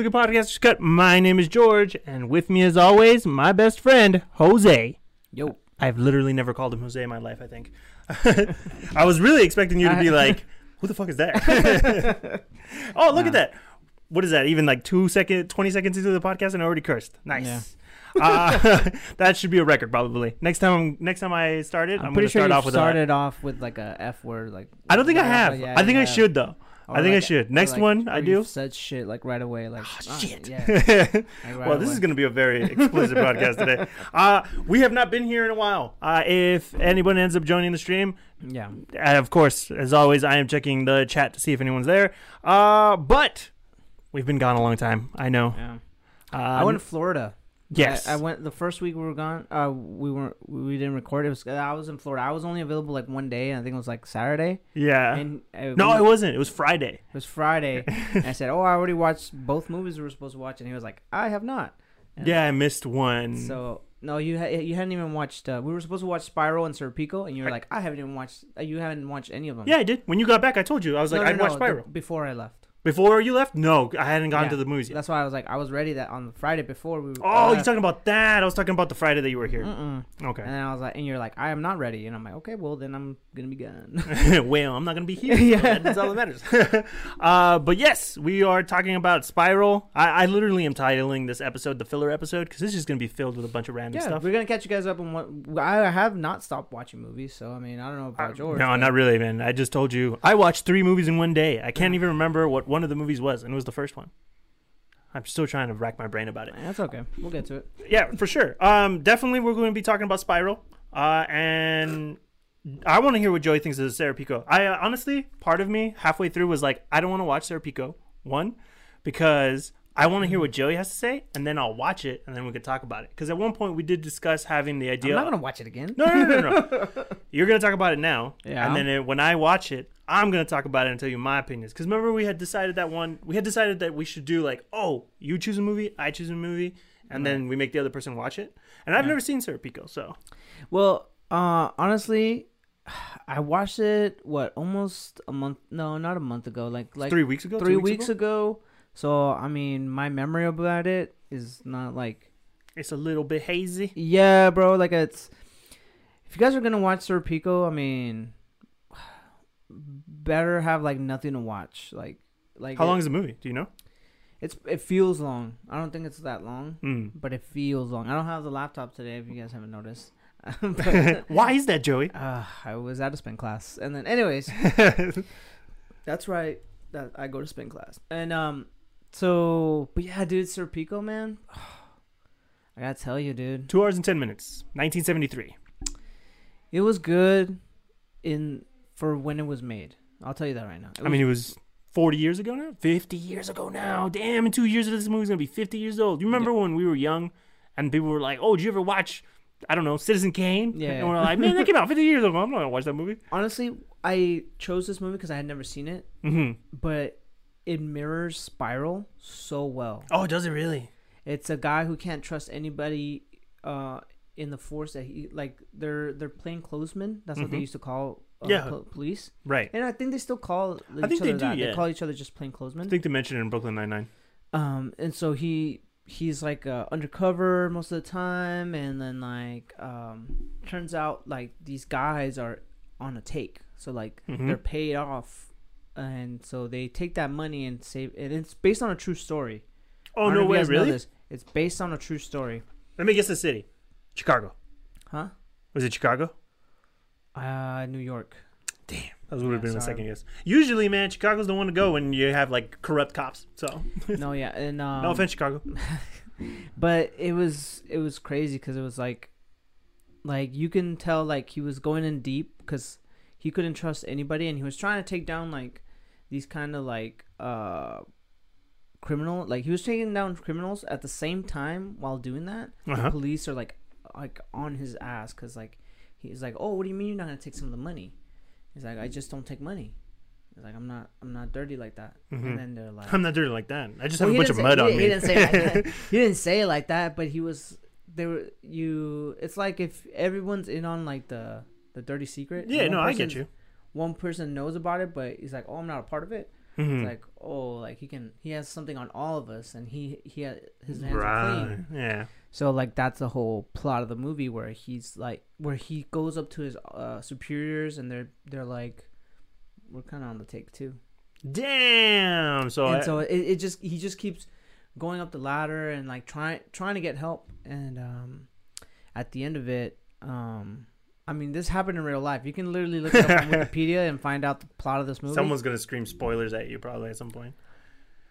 The Good Podcasters Cut. My name is George, and with me, as always, my best friend, Jose. Yo. I've literally never called him Jose in my life, I think. I was really expecting you to be like, who the fuck is that? oh, look Nah. at that. What is that? Even like two second, 20 seconds into the podcast and I already cursed. Nice. uh, that should be a record, probably. Next time, next time I started, I'm, I'm, pretty to sure start off with a. started off with like a F word, like. I don't think I have. yeah, I think you I should though. Or I think I should. Next like- one I do. Said shit like right away, like. Oh, ah, shit. Yeah. like, right well, this away. is going to be a very explicit podcast today. Uh, we have not been here in a while. Uh, if anyone ends up joining the stream, Yeah. uh, of course, as always, I am checking the chat to see if anyone's there. Uh, but we've been gone a long time. I know. Yeah. Uh, I went to Florida. Yes. I, I went the first week we were gone. Uh, we weren't. We didn't record. It was. I was in Florida. I was only available like one day, and I think it was like Saturday. yeah. And uh, no, we- it wasn't. It was Friday. It was Friday. and I said, "Oh, I already watched both movies we were supposed to watch," and he was like, "I have not." And Yeah, I missed one. So no, you ha- you hadn't even watched. Uh, we were supposed to watch Spiral and Serpico, and you were I- like, "I haven't even watched. Uh, you haven't watched any of them." yeah, I did. When you got back, I told you. I was like, No, no, I'd no, watch Spiral. before I left. Before you left? No, I hadn't gone Yeah. to the movies yet. That's why I was like, I was ready that on the Friday before we. Oh, uh, you're talking about that. I was talking about the Friday that you were here. Mm-mm. Okay. And then I was like, and you're like, I am not ready, and I'm like, okay, well then I'm gonna be gone. well, I'm not gonna be here. Yeah. yeah, that's all that matters. uh, but yes, we are talking about Spiral. I, I literally am titling this episode the filler episode because this is gonna be filled with a bunch of random yeah, stuff. we're gonna catch you guys up on what I have not stopped watching movies, so I mean, I don't know about Uh, George. no, but- not really, man. I just told you I watched three movies in one day. I can't even remember what one of the movies was, and it was the first one. I'm still trying to rack my brain about it. That's okay. We'll get to it. Yeah, for sure. Um, definitely, we're going to be talking about Spiral. Uh, and I want to hear what Joey thinks of Serpico. I uh, honestly, part of me halfway through was like, I don't want to watch Serpico. One, because I want to hear what Joey has to say, and then I'll watch it, and then we could talk about it. Because at one point we did discuss having the idea. I'm not gonna watch it again. no, no, no, no, no. You're gonna talk about it now, Yeah. and then it, when I watch it, I'm gonna talk about it and tell you my opinions. Because remember, we had decided that one. We had decided that we should do like, oh, you choose a movie, I choose a movie, and then we make the other person watch it. And I've Yeah. never seen Serpico, so Well, uh, honestly, I watched it what almost a month. No, not a month ago. Like like three weeks ago, three two weeks, ago? So I mean, my memory about it is not like It's a little bit hazy. yeah, bro. Like it's if you guys are gonna watch Serpico, I mean, better have like nothing to watch. Like like How it- long is the movie? Do you know? It's it feels long. I don't think it's that long, Mm. but it feels long. I don't have the laptop today. If you guys haven't noticed. but, Why is that, Joey? uh, I was at a spin class, and then anyways, That's right. That I go to spin class. And um so but yeah, dude, Serpico, man. I gotta tell you, dude. Two hours and ten minutes. 1973. It was good in for when it was made. I'll tell you that right now. It I mean, it was- was 40 years ago now. 50 years ago now. Damn! In two years, this movie's gonna be 50 years old. You remember when we were young, and people were like, "Oh, did you ever watch?" I don't know, Citizen Kane. Yeah. And we're like, man, that came out 50 years ago. I'm not gonna watch that movie. honestly, I chose this movie because I had never seen it, hmm but it mirrors Spiral so well. Oh, does it really? It's a guy who can't trust anybody uh in the force that he like they're they're plainclothesmen. That's what they Mhm. used to call uh, Yeah. pol- police. Right. And I think they still call each I think other they do, that. yeah. They call each other just plainclothesmen. I think they mentioned it in Brooklyn Nine Nine. Um, and so he he's like uh, undercover most of the time, and then like um, turns out like these guys are on a take, so like Mhm. they're paid off, and so they take that money and save. And it's based on a true story. Oh no know if you way, really? this. It's based on a true story, Let me guess the city. Chicago. huh? Was it Chicago? Uh, New York. Damn, that would have Yeah, been a sorry. second guess. Usually, man, Chicago's the one to go when you have like corrupt cops. So no, yeah, and um, no offense, Chicago. but it was it was crazy because it was like like you can tell like he was going in deep because he couldn't trust anybody and he was trying to take down like these kind of like uh criminal like he was taking down criminals at the same time while doing that Uh-huh. police are like like on his ass because like he's like oh what do you mean you're not gonna take some of the money he's like i just don't take money he's like i'm not i'm not dirty like that Mhm. and then they're like I'm not dirty like that. I just well, have a bunch of didn't mud say, on he, me. He didn't say it like that. he didn't say it like that, but he was there. You, it's like if everyone's in on like the the dirty secret. yeah, no, I get you. One person knows about it, but he's like, "Oh, I'm not a part of it." Mhm. It's like, oh, like he can, he has something on all of us, and he he had his hands are clean. Yeah. So like that's the whole plot of the movie where he's like, where he goes up to his uh, superiors, and they're they're like, we're kind of on the take too. Damn. So, and I- so it, it just he just keeps going up the ladder and like trying trying to get help and um at the end of it um i mean this happened in real life you can literally look it up on wikipedia and find out the plot of this movie someone's gonna scream spoilers at you probably at some point.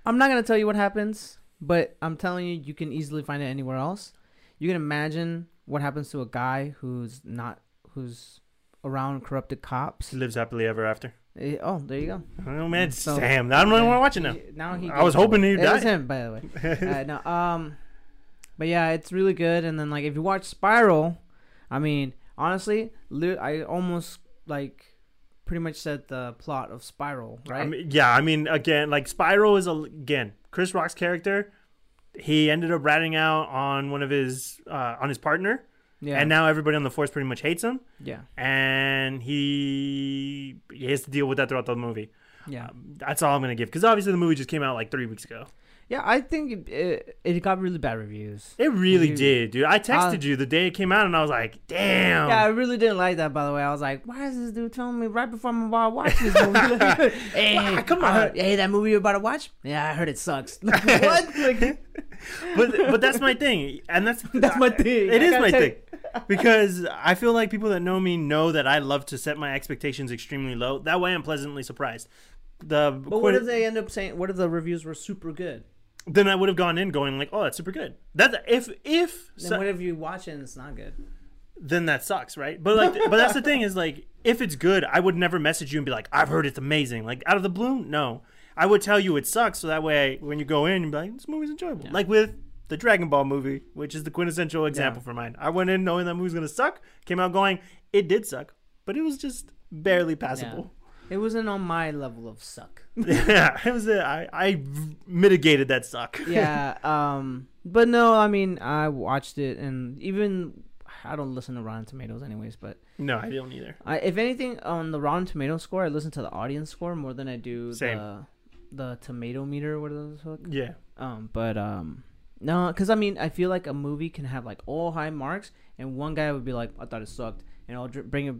i'm not going to tell you what happens but i'm telling you you can easily find it anywhere else you can imagine what happens to a guy who's not who's around corrupted cops He Lives happily ever after. Eh, oh there you go Oh man, So- damn. I don't even want to watch it now. now he I was hoping away. he'd it was die. him by the way uh, no, um, but yeah, it's really good. And then like if you watch Spiral, I mean, honestly, I almost like pretty much said the plot of Spiral, right? I mean, yeah, I mean, again, like Spiral is a again Chris Rock's character. He ended up ratting out on one of his uh, on his partner, yeah, and now everybody on the force pretty much hates him, yeah, and he he has to deal with that throughout the movie. yeah, That's all I'm gonna give because obviously the movie just came out like three weeks ago. Yeah. I think it, it, it got really bad reviews. It really You- did, dude. I texted Uh, you the day it came out, and I was like, "Damn." Yeah, I really didn't like that. By the way, I was like, "Why is this dude telling me right before I'm about to watch this movie?" hey, Why? Come on. heard- hey, that movie you're about to watch? Yeah, I heard it sucks. what? Like, but but that's my thing, and that's That's my thing. It I is my thing because I feel like people that know me know that I love to set my expectations extremely low. That way, I'm pleasantly surprised. The But what if they end up saying? What if the reviews were super good? Then I would have gone in going like, "Oh, that's super good." That's if if Then so- what if you watch it and it's not good? then that sucks, right? But like, but that's the thing is like, if it's good, I would never message you and be like, "I've heard it's amazing." Like out of the blue, no. I would tell you it sucks, so that way when you go in, you'd be like, "This movie's enjoyable." Yeah. Like with the Dragon Ball movie, which is the quintessential example Yeah. for mine. I went in knowing that movie's gonna suck, came out going, it did suck, but it was just barely passable. It wasn't on my level of suck. Yeah, it was. A, I I mitigated that suck. yeah. Um. But no, I mean, I watched it, and even I don't listen to Rotten Tomatoes, anyways. But no, I don't either. I, if anything, on the Rotten Tomatoes score, I listen to the audience score more than I do Same. the the tomato meter. What is it? Yeah, Um. But um. No, because I mean, I feel like a movie can have like all high marks, and one guy would be like, "I thought it sucked," and I'll bring it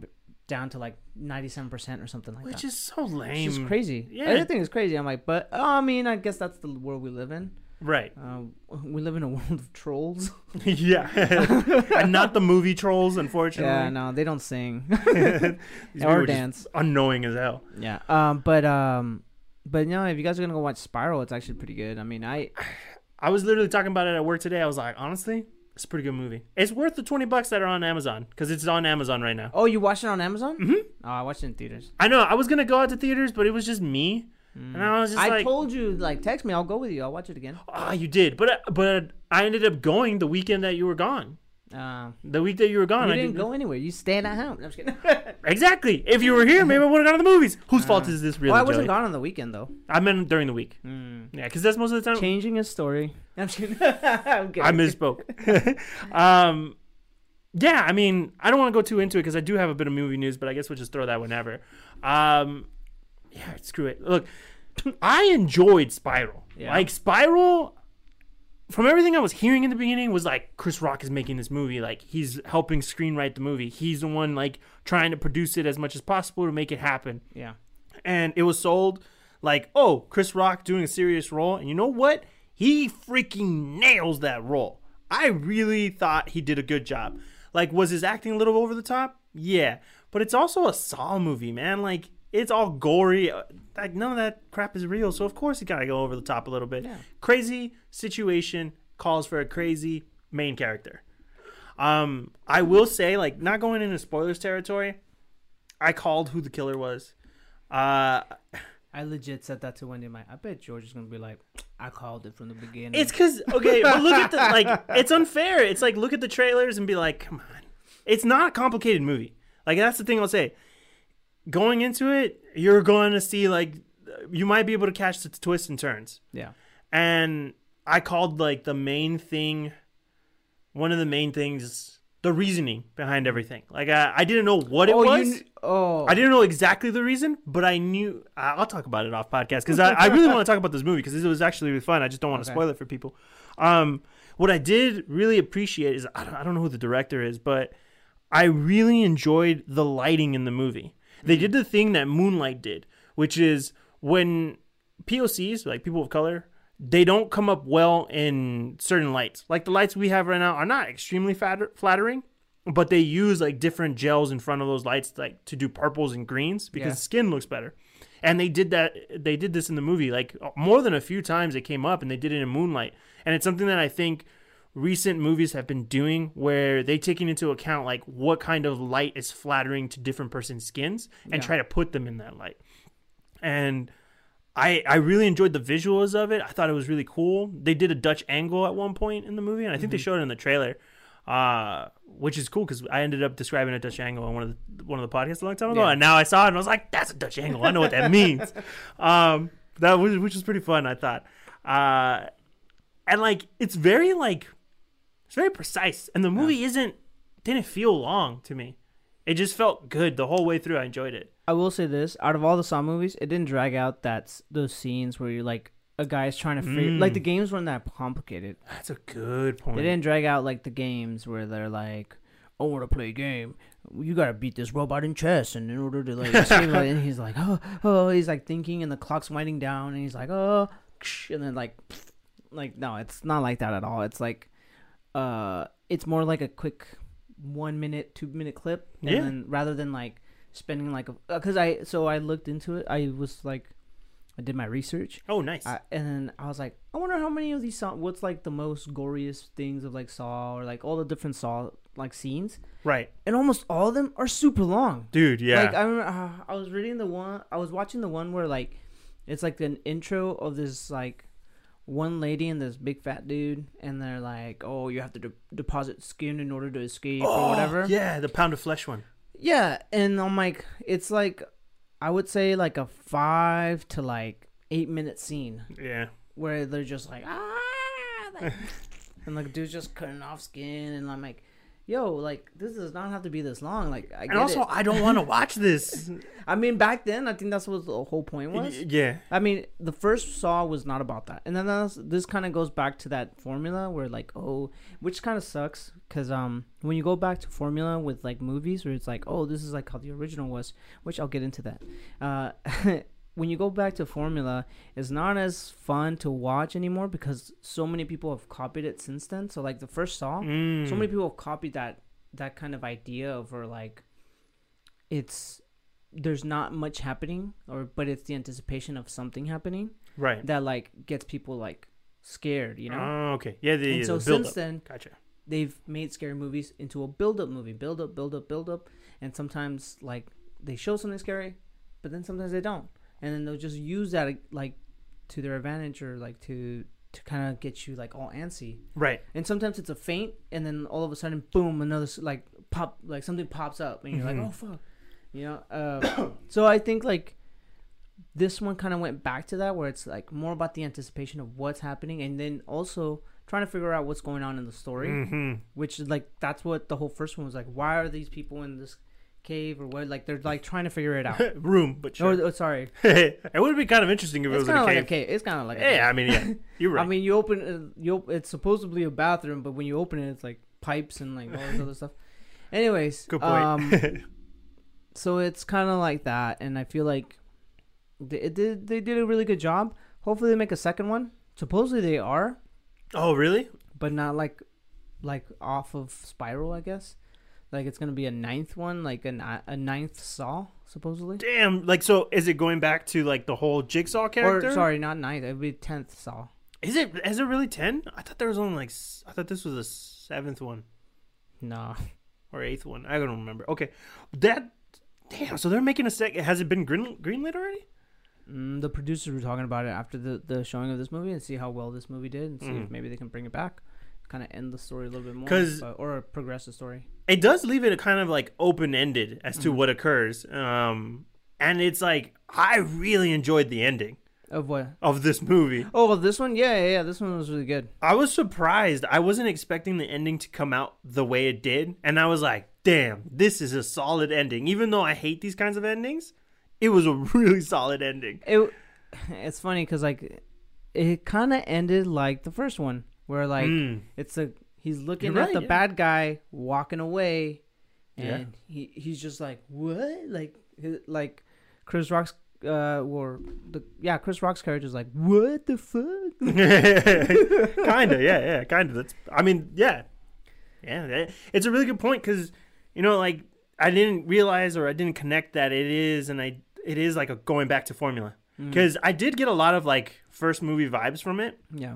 down to like ninety-seven percent or something like that. which is so lame. It's just crazy. Yeah. Everything is crazy. I'm like, but oh, I mean, I guess that's the world we live in. Right. Uh, we live in a world of trolls. yeah, and not the movie trolls, unfortunately. yeah, no, they don't sing or dance. unknowing as hell. Yeah. Um. But um. But no, if you guys are gonna go watch Spiral, it's actually pretty good. I mean, I I was literally talking about it at work today. I was like, honestly, it's a pretty good movie. It's worth the twenty bucks that are on Amazon because it's on Amazon right now. oh, you watched it on Amazon? Mm-hmm. Oh, I watched it in theaters. I know. I was gonna go out to theaters, but it was just me, and I was just I like, told you, like, text me. I'll go with you. I'll watch it again. "Ah, you did," but but I ended up going the weekend that you were gone. Um, The week that you were gone, you I didn't didn't go anywhere. You stayed at home. No, I'm just kidding. Exactly. If you were here, maybe I would have gone to the movies. Whose fault Uh, is this really? well, I wasn't Joey? gone on the weekend though. I meant during the week. Mm. Yeah, because that's most of the time. Changing his story. I'm just kidding. I'm kidding. I misspoke. um, yeah, I mean, I don't want to go too into it because I do have a bit of movie news, but I guess we'll just throw that whenever. Um, yeah, screw it. Look, I enjoyed Spiral. Yeah. Like Spiral, from everything I was hearing in the beginning, was like Chris Rock is making this movie. Like he's helping screenwrite the movie. He's the one like trying to produce it as much as possible to make it happen Yeah. and it was sold like, oh, Chris Rock doing a serious role, and you know what? He freaking nails that role. I really thought he did a good job. Like, was his acting a little over the top? Yeah, but it's also a Saw movie, man. Like, it's all gory. Uh, Like, none of that crap is real, so of course he gotta go over the top a little bit. Yeah. Crazy situation calls for a crazy main character. Um, I will say, like, not going into spoilers territory. I called who the killer was. Uh, I legit said that to Wendy. Like, I bet George is gonna be like, I called it from the beginning. It's because okay, but look at the like. It's unfair. It's like look at the trailers and be like, come on. It's not a complicated movie. Like that's the thing I'll say. Going into it, you're going to see like you might be able to catch the twists and turns. yeah. And I called like the main thing. One of the main things the reasoning behind everything. Like I, I didn't know what it oh, was. kn- Oh, I didn't know exactly the reason, but I knew. I'll talk about it off podcast because I, I really want to talk about this movie because it was actually really fun. I just don't want to Okay. spoil it for people. Um, what I did really appreciate is I don't, I don't know who the director is, but I really enjoyed the lighting in the movie. They did the thing that Moonlight did, which is when POCs, like people of color, they don't come up well in certain lights. Like the lights we have right now are not extremely fatter- flattering, but they use like different gels in front of those lights like to do purples and greens because Yeah. skin looks better. And they did that they did this in the movie like more than a few times it came up and they did it in Moonlight. And it's something that I think recent movies have been doing where they taking into account like what kind of light is flattering to different person's skins and Yeah. try to put them in that light. And I I really enjoyed the visuals of it. I thought it was really cool. They did a Dutch angle at one point in the movie, and I think they showed it in the trailer, uh, which is cool because I ended up describing a Dutch angle on one of the one of the podcasts a long time ago, Yeah. and now I saw it and I was like, "That's a Dutch angle. I know what that means." um, that was which was pretty fun. I thought, uh, and like it's very like it's very precise, and the movie isn't didn't feel long to me. It just felt good the whole way through. I enjoyed it. I will say this: out of all the Saw movies, it didn't drag out that those scenes where you're like a guy's trying to figure. Like Mm. the games weren't that complicated. That's a good point. They didn't drag out like the games where they're like, "I want to play a game. You gotta beat this robot in chess, and in order to like," like," and he's like, "Oh, oh," he's like thinking, and the clock's winding down, and he's like, "Oh," and then like, like no, it's not like that at all. It's like, uh, it's more like a quick one minute, two minute clip, and Yeah. then rather than like spending like, because I so I looked into it, I was like, I did my research. Oh, nice. I, and then I was like, I wonder how many of these Saw, what's like the most goriest things of like Saw or like all the different Saw like scenes, right, and almost all of them are super long. dude. Yeah. Like I remember, uh, I was reading the one, I was watching the one where like, it's like an intro of this like one lady and this big fat dude, and they're like, oh, you have to de- deposit skin in order to escape or whatever. Oh, Yeah, the pound of flesh one. Yeah, and I'm like, it's like, I would say like a five to like eight minute scene Yeah. where they're just like ah, like, and like dude's just cutting off skin, and I'm like, yo, like this does not have to be this long. Like I get And also, it. I don't want to watch this. I mean, back then, I think that's what the whole point was. Yeah. I mean, the first Saw was not about that, and then that's, this kind of goes back to that formula where like, oh, which kind of sucks because um, when you go back to formula with like movies where it's like, oh, this is like how the original was, which I'll get into that. Uh, when you go back to formula, it's not as fun to watch anymore because so many people have copied it since then. So like the first Saw, Mm. so many people have copied that that kind of idea of where like it's there's not much happening or but it's the anticipation of something happening Right. that like gets people like scared you know Oh, okay. Yeah, the, and so the since up. then Gotcha. they've made scary movies into a build-up movie build up build up build up and sometimes like they show something scary but then sometimes they don't and then they'll just use that like to their advantage or like to to kind of get you like all antsy Right. and sometimes it's a feint and then all of a sudden boom another like pop like something pops up and you're Mhm. like oh fuck you know uh, so i think like this one kind of went back to that where it's like more about the anticipation of what's happening and then also trying to figure out what's going on in the story hmm which is like that's what the whole first one was like why are these people in this cave or what like they're like trying to figure it out Room, but oh, sure. oh, sorry it would be kind of interesting if it was in a of like cave. a cave it's kind of like a cave. Yeah, I mean, yeah, you're right. I mean, you open uh, you op- it's supposedly a bathroom, but when you open it, it's like pipes and like all this other stuff. Anyways, Good point. Um, so it's kind of like that, and I feel like they did they did a really good job. Hopefully, they make a second one. Supposedly, they are, oh, really? but not like like off of Spiral, I guess. Like it's gonna be a ninth one, like an, a ninth Saw, supposedly. Damn. Like, so is it going back to like the whole Jigsaw character? Or sorry, not ninth. It would be tenth Saw. Is it? Is it really ten? I thought there was only like. I thought this was a seventh one No, or eighth one. I don't remember. Okay, that. Damn. So they're making a sec. Has it been green greenlit already? Mm, the producers were talking about it after the, the showing of this movie and see how well this movie did and see Mhm. if maybe they can bring it back, kind of end the story a little bit more, but- or progress the story. It does leave it kind of like open ended as to Mhm. what occurs. Um, and it's like I really enjoyed the ending. Of what? of this movie. Oh, well, this one, yeah, yeah, yeah, this one was really good. I was surprised. I wasn't expecting the ending to come out the way it did, and I was like, "Damn, this is a solid ending." Even though I hate these kinds of endings, it was a really solid ending. It, it's funny because like, it kind of ended like the first one, where like Mm. it's a he's looking You're at right, the yeah. bad guy walking away, Yeah. and he he's just like what like like Chris Rock's uh or the yeah Chris Rock's character is like what the fuck kind of, yeah, yeah, kind of. That's. I mean, yeah, yeah. that- It's a really good point because, you know, like I didn't realize or I didn't connect that it is, and I it is like a going back to formula Mm. because I did get a lot of like first movie vibes from it. yeah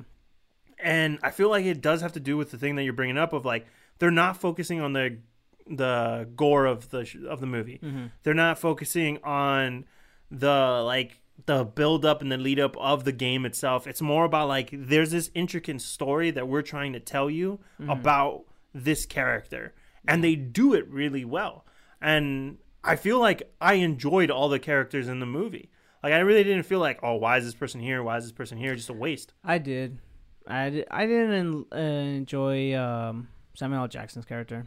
and I feel like it does have to do with the thing that you're bringing up of like they're not focusing on the the gore of the sh- of the movie. Mhm. They're not focusing on the like the build up and the lead up of the game itself. It's more about like there's this intricate story that we're trying to tell you about this character, and they do it really well. And I feel like I enjoyed all the characters in the movie. Like I really didn't feel like, oh, why is this person here? Why is this person here? Just a waste. I did I I didn't uh, enjoy um Samuel L. Jackson's character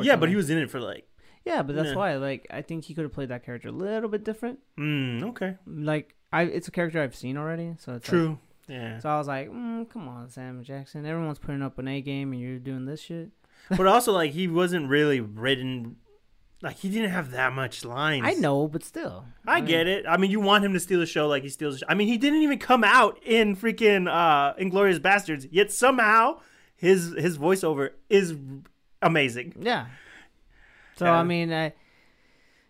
Yeah, but he was in it for like, yeah but that's Yeah. why like I think he could have played that character a little bit different mm, okay, like I it's a character I've seen already so it's like- true, yeah. So I was like, mm, come on, Sam Jackson. Everyone's putting up an A game and you're doing this shit. but also, like, he wasn't really written. Like, he didn't have that much lines. I know, but still. I get it. I mean, you want him to steal the show like he steals. The show. I mean, he didn't even come out in freaking uh, Inglourious Basterds. Yet somehow his his voiceover is amazing. Yeah. So Yeah. I mean, I,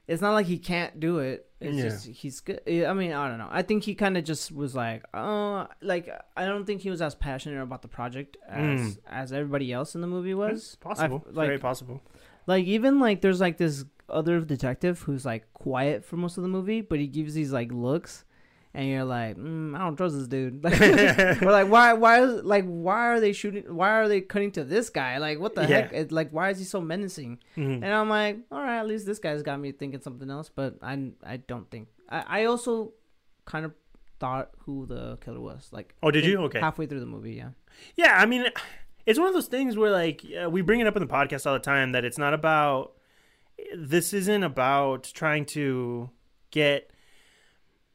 it's not like he can't do it. It's Yeah. just he's good. I mean, I don't know. I think he kind of just was like, oh, like I don't think he was as passionate about the project as Mm. as everybody else in the movie was. It's possible. I- It's like very possible. Like even like there's like this other detective who's like quiet for most of the movie, but he gives these like looks, and you're like, mm, I don't trust this dude. Like, we're like, why, why, is, like, why are they shooting? Why are they cutting to this guy? Like, what the Yeah. heck? It, like, why is he so menacing? Mhm. And I'm like, all right, at least this guy's got me thinking something else. But I, I don't think. I, I also kind of thought who the killer was. Like, Oh, did you? Okay. halfway through the movie, yeah. Yeah, I mean, it's one of those things where like uh, we bring it up in the podcast all the time that it's not about. This isn't about trying to get.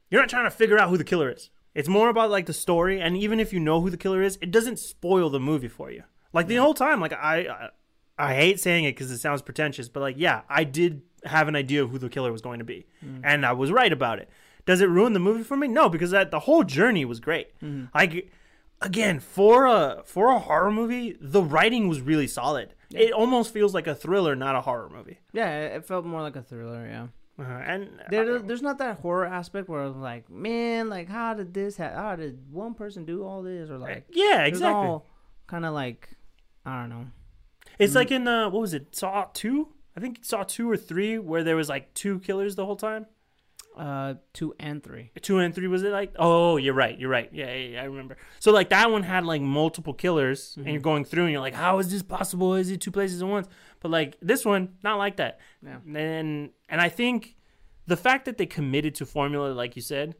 You're not trying to figure out who the killer is. It's more about like the story, and even if you know who the killer is, it doesn't spoil the movie for you. Like the whole time, like I, I, I hate saying it because it sounds pretentious, but like yeah, I did have an idea of who the killer was going to be, and I was right about it. Does it ruin the movie for me? No, because that the whole journey was great. Like again for a for a horror movie the writing was really solid it almost feels like a thriller not a horror movie Yeah, it felt more like a thriller, yeah. uh, and There, there's not that horror aspect where I'm like, man, like how did this? Ha- how did one person do all this? Or like, yeah exactly kind of like, I don't know. it's like in uh what was it saw 2 i think saw 2 or 3 where there was like two killers the whole time Uh, two and three. 2 and 3 was it like oh you're right you're right. Yeah, yeah, yeah i remember. So like that one had like multiple killers and you're going through and you're like how is this possible? Is it two places at once? But like this one not like that. Yeah. and and I think the fact that they committed to formula, like you said,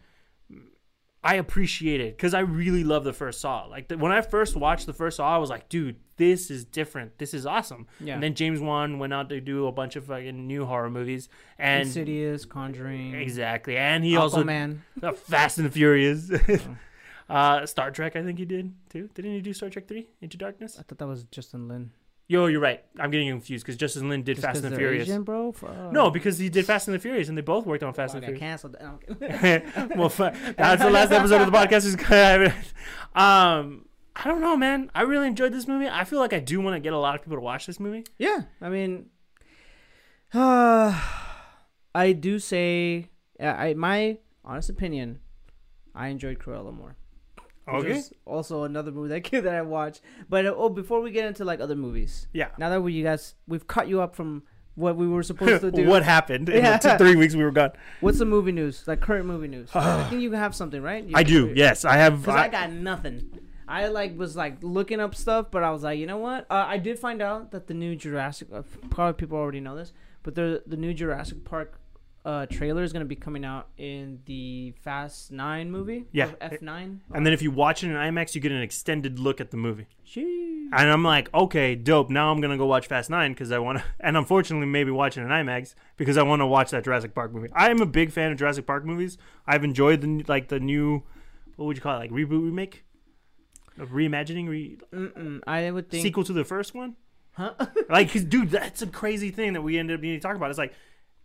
I appreciate it because I really love the first Saw. Like the, when I first watched the first Saw, I was like, dude, this is different. This is awesome. Yeah. And then James Wan went out to do a bunch of fucking new horror movies, and Insidious, Conjuring, exactly, and he also Aquaman. uh, Fast and Furious. uh, Star Trek, I think he did too. Didn't he do Star Trek Three Into Darkness? I thought that was Justin Lin. Yo, you're right. I'm getting confused because Justin Lin did Just Fast and the Furious. Asian, bro. Fuck. No, because he did Fast and the Furious, and they both worked on Fast and the Furious. canceled. Well, that's the last episode of the podcast. Is um, I don't know, man. I really enjoyed this movie. I feel like I do want to get a lot of people to watch this movie. Yeah, I mean, uh, I do say, I my honest opinion, I enjoyed Cruella more. Which Okay. is also another movie that that I watched. But uh, oh, before we get into like other movies, Yeah. now that we you guys we've cut you up from what we were supposed to do. what happened in Yeah. the two, three weeks we were gone? What's the movie news? Like current movie news. I think you have something, right? You I do. Yes, I have. Because I, I, got nothing. I like was like looking up stuff, but I was like, you know what? Uh, I did find out that the new Jurassic. Uh, probably people already know this, but the the new Jurassic Park uh, trailer is gonna be coming out in the Fast Nine movie. Yeah. F nine. And then if you watch it in IMAX, you get an extended look at the movie. Sheesh. And I'm like, okay, dope. Now I'm gonna go watch Fast Nine because I want to, and unfortunately, maybe watching it in IMAX because I want to watch that Jurassic Park movie. I am a big fan of Jurassic Park movies. I've enjoyed the like the new, what would you call it, like reboot, remake, a reimagining, re- Mm-mm. I would think. sequel to the first one. Huh? Like, dude, that's a crazy thing that we ended up needing to talk about. It's like,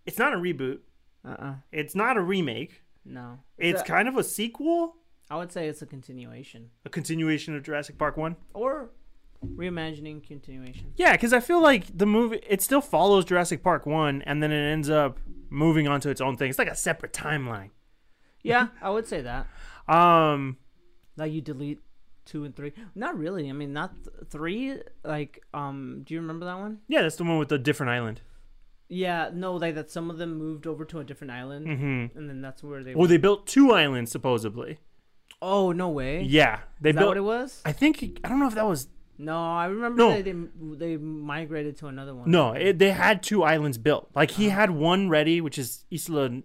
it's not a reboot. uh-uh. It's not a remake. No. It's kind of a sequel, I would say it's a continuation a continuation of Jurassic Park one. or reimagining continuation. Yeah, because I feel like the movie it still follows Jurassic Park one, and then it ends up moving on to its own thing. It's like a separate timeline. Yeah, I would say that. Um, Like you delete two and three. Not really. I mean, not th- three. Like, um, do you remember that one? yeah, that's the one with the different island. Yeah, no, like that. Some of them moved over to a different island, Mm-hmm. and then that's where they. Well, they built two islands supposedly. oh no way! Yeah, they Is that built. what it was? I think I don't know if that was No, I remember No. they, they they migrated to another one. no. It, they had two islands built. Like he Uh-huh. had one ready, which is Isla.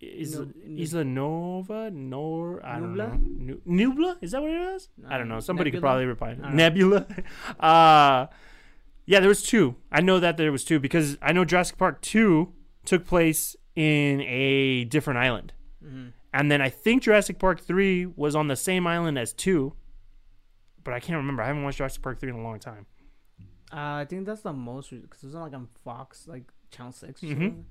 Isla, Nu- Isla Nova, Nor, I don't Nubla? know. Nu- Nubla? Is that what it is? I don't know. Somebody could probably reply. Nebula. uh, yeah, there was two. I know that there was two because I know Jurassic Park 2 took place in a different island. Mhm. And then I think Jurassic Park 3 was on the same island as 2. But I can't remember. I haven't watched Jurassic Park 3 in a long time. Uh, I think that's the most because it was on like on Fox, like Channel 6 or Mhm.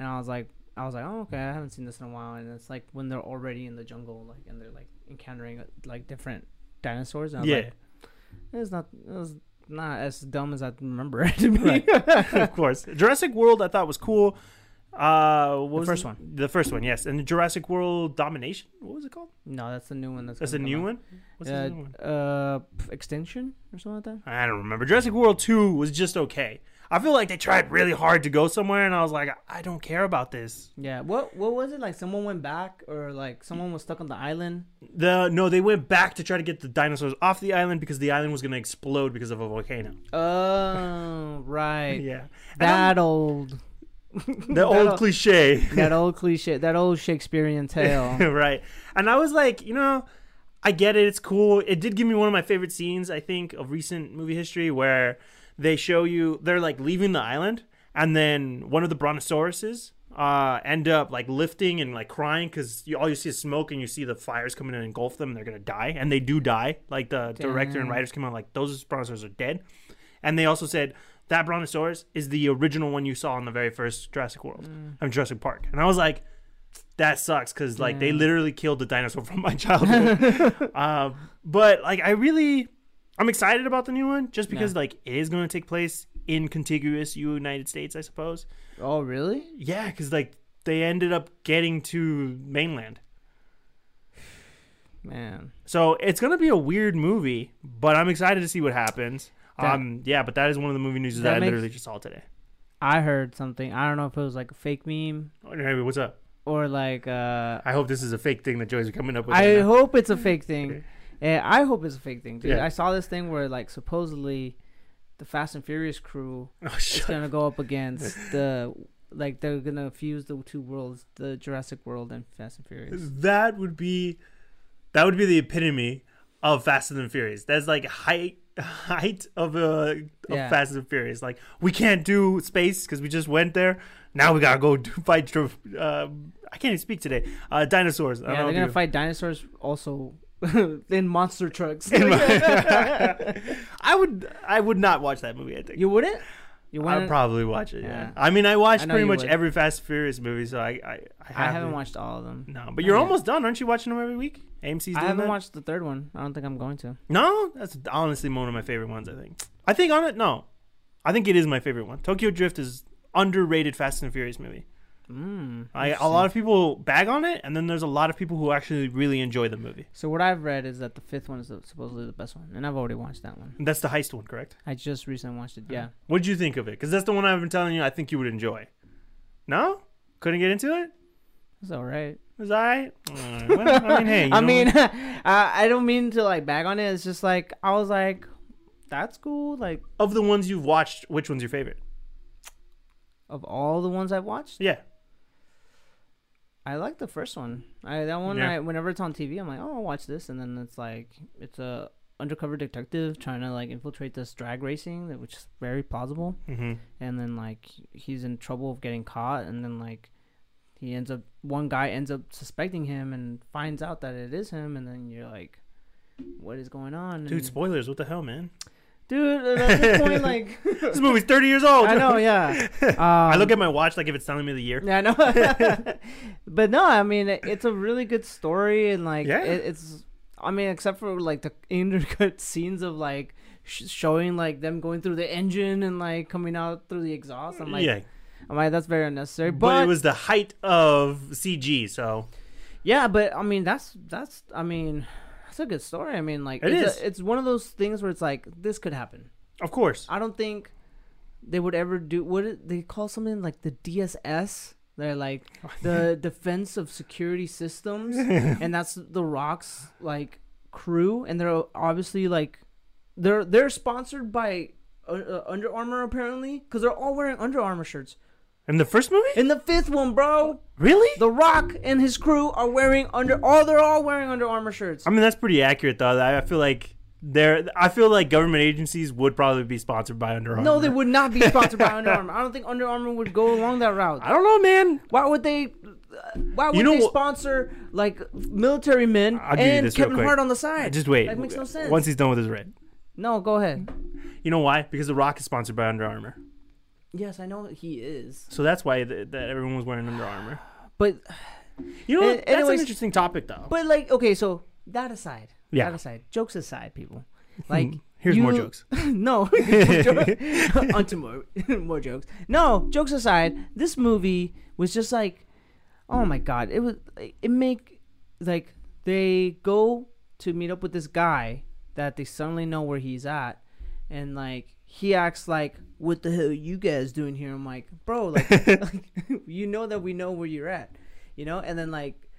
And I was like, I was like, oh okay, I haven't seen this in a while. And it's like when they're already in the jungle, like, and they're like encountering like different dinosaurs. And I was Yeah. like, it's not, it was not as dumb as I remember it to be. Right. of course. Jurassic World I thought was cool. Uh, what The first it? one. The first one, yes. And Jurassic World Domination. What was it called? no, that's the new one. That's That's a new one. What's out. the Uh, new one? uh, extinction or something like that. I don't remember. Jurassic World 2 was just okay. I feel like they tried really hard to go somewhere, and I was like, I don't care about this. Yeah. What What was it like? Someone went back, or like someone was stuck on the island. The no, they went back to try to get the dinosaurs off the island because the island was going to explode because of a volcano. Oh, right. Yeah, That old. the old- cliche, that old cliche, that old Shakespearean tale. right? And I was like, you know, I get it. It's cool. It did give me one of my favorite scenes, I think, of recent movie history where they show you they're like leaving the island, and then one of the brontosauruses uh end up like lifting and like crying because you, all you see is smoke and you see the fires coming and engulf them and they're gonna die and they do die. Like the director and writers came out like those brontosaurs are dead. And they also said that brontosaurus is the original one you saw in the very first jurassic world i mean jurassic park. And i was like that sucks because like they literally killed the dinosaur from my childhood. Uh, but like i really i'm excited about the new one just because like it is going to take place in contiguous united states i suppose Oh, really? yeah because like they ended up getting to mainland Man. so it's gonna be a weird movie but i'm excited to see what happens That- um yeah but that is one of the movie news that, That i makes- literally just saw today I heard something. I don't know if it was like a fake meme Oh, hey, what's up or like uh i hope this is a fake thing that joey's coming up with I right hope it's a fake thing. Yeah, I hope it's a fake thing, dude. Yeah. I saw this thing where like supposedly the Fast and Furious crew oh, is gonna go up against the like they're gonna fuse the two worlds, the Jurassic World and Fast and Furious. that would be that would be the epitome of Fast and Furious. That's like height height of uh of Yeah. Fast and Furious. Like we can't do space because we just went there. Now we gotta go do, fight. Uh, I can't even speak today. Uh, dinosaurs. I don't Yeah, they're gonna you- fight dinosaurs also in monster trucks. In my- I would. I would not watch that movie. I think. you wouldn't? You I'd probably watch it. Yeah. Yeah. I mean, I watched I pretty much would. every Fast and Furious movie, so I I, I, I haven't, haven't watched all of them. No, but you're almost done. Aren't you watching them every week? AMC's doing I haven't that? watched the third one. I don't think I'm going to. No, that's honestly one of my favorite ones. I think. I think on it. No, I think it is my favorite one. Tokyo Drift is underrated Fast and Furious movie. Mm, I, a lot of people bag on it, and then there's a lot of people who actually really enjoy the movie. So what I've read is that the fifth one is the, supposedly the best one, and I've already watched that one. And that's the heist one, correct? I just recently watched it. Yeah, What did you think of it? Because that's the one I've been telling you. I think you would enjoy. No, couldn't get into it. it's all right. Was I? Alright, well, I mean, hey. I know- mean, I don't mean to like bag on it. It's just like I was like, that's cool. Like of the ones you've watched, which one's your favorite? of all the ones I've watched, Yeah, I like the first one. I that one. Yeah. I whenever it's on TV, I'm like, oh, I'll watch this, and then it's like it's a undercover detective trying to like infiltrate this drag racing, that- which is very plausible. hmm And then like he's in trouble of getting caught, and then like he ends up one guy ends up suspecting him and finds out that it is him, and then you're like, what is going on? Dude, And- spoilers. What the hell, man? Dude, at this point, like this movie's 30 years old. I know, yeah. Um, I look at my watch like if it's telling me the year. Yeah, I know. but no, I mean, it, it's a really good story, and like, Yeah. it, it's. I mean, except for like the intercut scenes of like sh- showing like them going through the engine and like coming out through the exhaust. I'm like, yeah, I'm like, that's very unnecessary. but, But, it was the height of CG, so yeah, but I mean, that's that's. I mean, that's a good story. I mean, like, It it's is. A, it's one of those things where it's like this could happen. of course. I don't think they would ever do what they call something like the DSS. They're like the Defense of Security Systems, and that's the Rock's like crew, and they're obviously like they're they're sponsored by uh, uh, Under Armour apparently because they're all wearing Under Armour shirts. In the first movie? In the fifth one, bro, Really? The Rock and his crew are wearing under all they're all wearing Under Armour shirts. I mean, that's pretty accurate, though. I feel like they're. I feel like government agencies would probably be sponsored by Under Armour. No, they would not be sponsored by Under Armour. I don't think Under Armour would go along that route. I don't know, man. Why would they? Why would You know they sponsor like military men I'll and Kevin. Hart on the side? Just wait. That makes no sense. Once he's done with his red. no, go ahead. You know why? Because The Rock is sponsored by Under Armour. Yes, I know he is, So that's why th- that everyone was wearing Under Armour. but You know, what? That's an interesting topic, though. but like okay, so that aside, Yeah. that aside, jokes aside, people, like Here's more jokes. no, onto more more jokes. No, jokes aside, this movie was just like, oh my god, it was it make like they go to meet up with this guy that they suddenly know where he's at, and like he acts like, what the hell are you guys doing here? I'm like, bro, like, like you know that we know where you're at, you know, and then like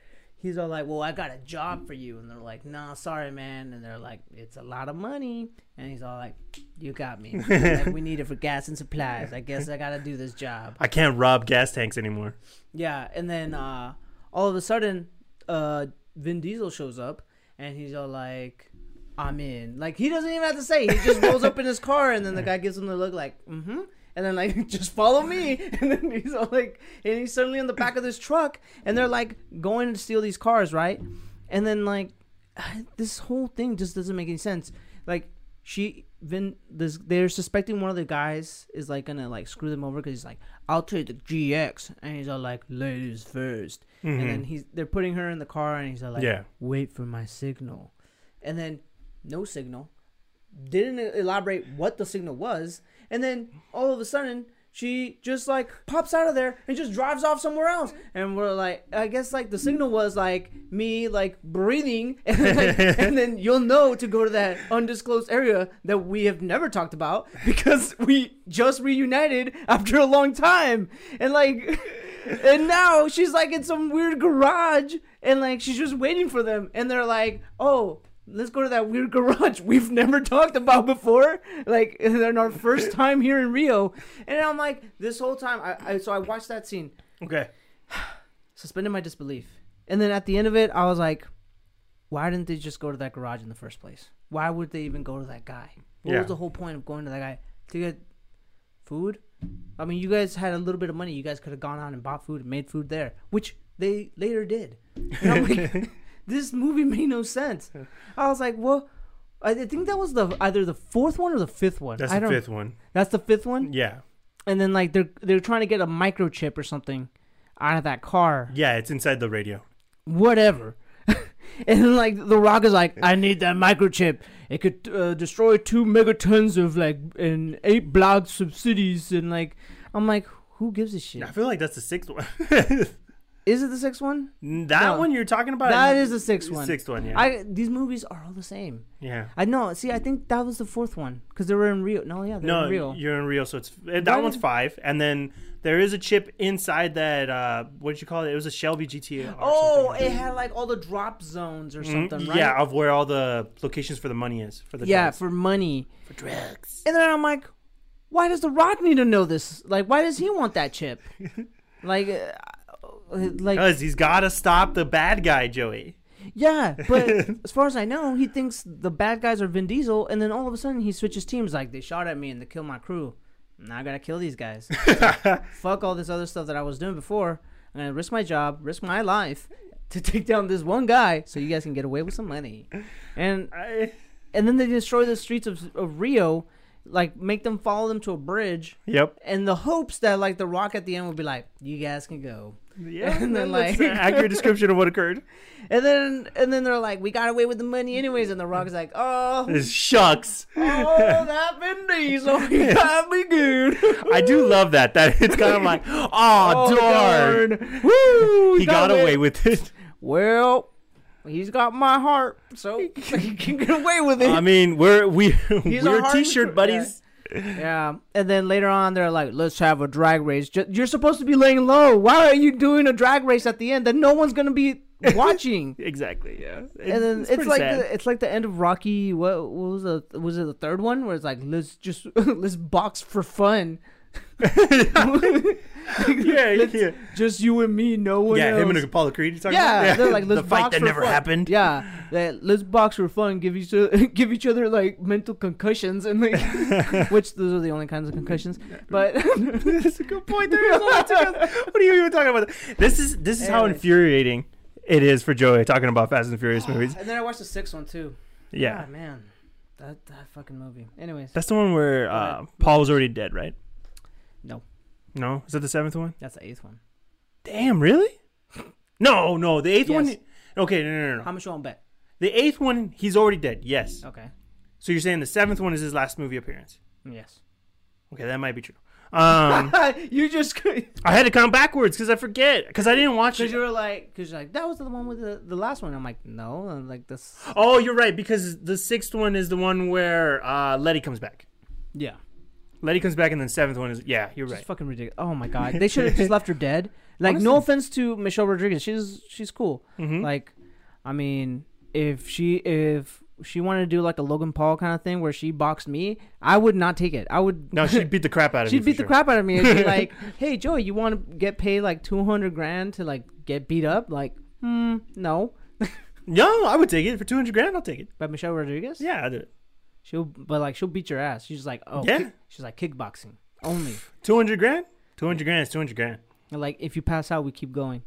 he's all like, "Well, I got a job for you," and they're like, "No, sorry, man," and they're like, "It's a lot of money," and he's all like, "You got me. like, we need it for gas and supplies. I guess I gotta do this job." I can't rob gas tanks anymore. Yeah, and then uh, all of a sudden, uh, Vin Diesel shows up, and he's all like. I'm in. Like he doesn't even have to say. He just rolls up in his car, and then the guy gives him the look, like, mm-hmm. And then like, just follow me. And then he's all like, and he's suddenly in the back of this truck, and they're like going to steal these cars, right? And then like, this whole thing just doesn't make any sense. Like she, Vin, this they're suspecting one of the guys is like gonna like screw them over because he's like, I'll take the GX, and he's all like, ladies 1st And then he's they're putting her in the car, and he's all like, Yeah. wait for my signal, and then no signal. Didn't elaborate what the signal was, and then all of a sudden she just like pops out of there and just drives off somewhere else. And we're like, I guess like the signal was like me like breathing, and then, you'll know to go to that undisclosed area that we have never talked about because we just reunited after a long time, and like. And now she's like in some weird garage and like she's just waiting for them and they're like, "Oh, let's go to that weird garage we've never talked about before." Like in our first time here in Rio. And I'm like, this whole time I, I so I watched that scene, Okay. suspended my disbelief. And then at the end of it, I was like, why didn't they just go to that garage in the first place? Why would they even go to that guy? What Yeah. was the whole point of going to that guy? To get food? I mean, you guys had a little bit of money. You guys could have gone out and bought food and made food there, which they later did. And I'm like, this movie made no sense. I was like, well, I think that was the either the fourth one or the fifth one. That's I the fifth one. That's the fifth one. Yeah. And then like they're they're trying to get a microchip or something out of that car Yeah, it's inside the radio. whatever. and then, like the Rock is like, I need that microchip. It could uh, destroy two megatons of like in eight blocks of cities, and like I'm like, who gives a shit? I feel like that's the sixth one. Is it the sixth one? that No. one you're talking about? That is the sixth one. Sixth one, yeah. I these movies are all the same. yeah. I know. See, I think that was the fourth one because they were in Rio. No, yeah, they're No, in you're in Rio, so it's that Why one's did- five, and then there is a chip inside that. Uh, what did you call it? It was a Shelby GT. Oh, it had like all the drop zones or Mm, something, right? Yeah, of where all the locations for the money is for the yeah, drugs. for money. for drugs. And then I'm like, why does The Rock need to know this? Like, why does he want that chip? like, Like Because he's got to stop the bad guy, Joey. yeah, but as far as I know, he thinks the bad guys are Vin Diesel, and then all of a sudden he switches teams. Like they shot at me and they killed my crew. Now I gotta kill these guys. Fuck all this other stuff that I was doing before. I'm gonna risk my job, risk my life to take down this one guy, so you guys can get away with some money. And I- and then they destroy the streets of, of Rio, like make them follow them to a bridge, yep. in the hopes that like the Rock at the end would be like, "You guys can go." Yeah, And then, that's like- an accurate description of what occurred. And then and then they're like, "We got away with the money anyways," and the Rock is like, "Oh, this shucks. oh, that Vin Diesel, he got me good." I do love that. That it's kind of like, oh, Oh, darn. darn. Woo! He got away. away with it. Well, he's got my heart, so he can get away with it. I mean, we're we He's we're t-shirt buddies. Yeah. And then later on, they're like, "Let's have a drag race." You're supposed to be laying low. Why are you doing a drag race at the end that no one's gonna be watching? Exactly. Yeah. and then it's, pretty like sad. the, it's like the end of Rocky. What, what was the was it the third one where it's like let's just let's box for fun. yeah, Let's- yeah. Just you and me, no one Yeah, else. him and Apollo Creed. You talking yeah, about? they're like let's the fight box that never fun. happened. Yeah, that, let's box for fun. Give each other give each other like mental concussions and like which those are the only kinds of concussions. But That's a good point. There is only two guys. What are you even talking about? This is this is how infuriating it is for Joey talking about Fast and Furious movies. and then I watched the sixth one too. Yeah, God, man, that that fucking movie. Anyways, that's the one where uh. Paul was already dead, right? No, is that the seventh one? that's the eighth one. Damn, really? No, no, the eighth one. Okay, no, no, no, no. How much you want to bet? The eighth one, he's already dead. Yes. Okay. So you're saying the seventh one is his last movie appearance? Yes. Okay, that might be true. Um, you just because I had to count backwards because I forget because I didn't watch it. you were like because you're like that was the one with the, the last one. I'm like no, I'm like this. Oh, you're right because the sixth one is the one where uh, Letty comes back. Yeah. Letty comes back, and then seventh one is yeah, you're right. fucking ridiculous. Oh my god, they should have just left her dead. Like, no offense to Michelle Rodriguez, she's she's cool. Mhm. Like, I mean, if she if she wanted to do like a Logan Paul kind of thing where she boxed me, I would not take it. I would. No, she'd beat the crap out of you. She'd beat the crap out of me and be like, "Hey, Joey, you want to get paid like two hundred grand to like get beat up?" Like, hmm, no. No, I would take it for two hundred grand. I'll take it. But Michelle Rodriguez, Yeah, I'll do it. She'll but like she'll beat your ass. She's like, oh, Yeah. kick- she's like kickboxing only. Two hundred grand. Two hundred grand is two hundred grand. And, like, if you pass out, we keep going.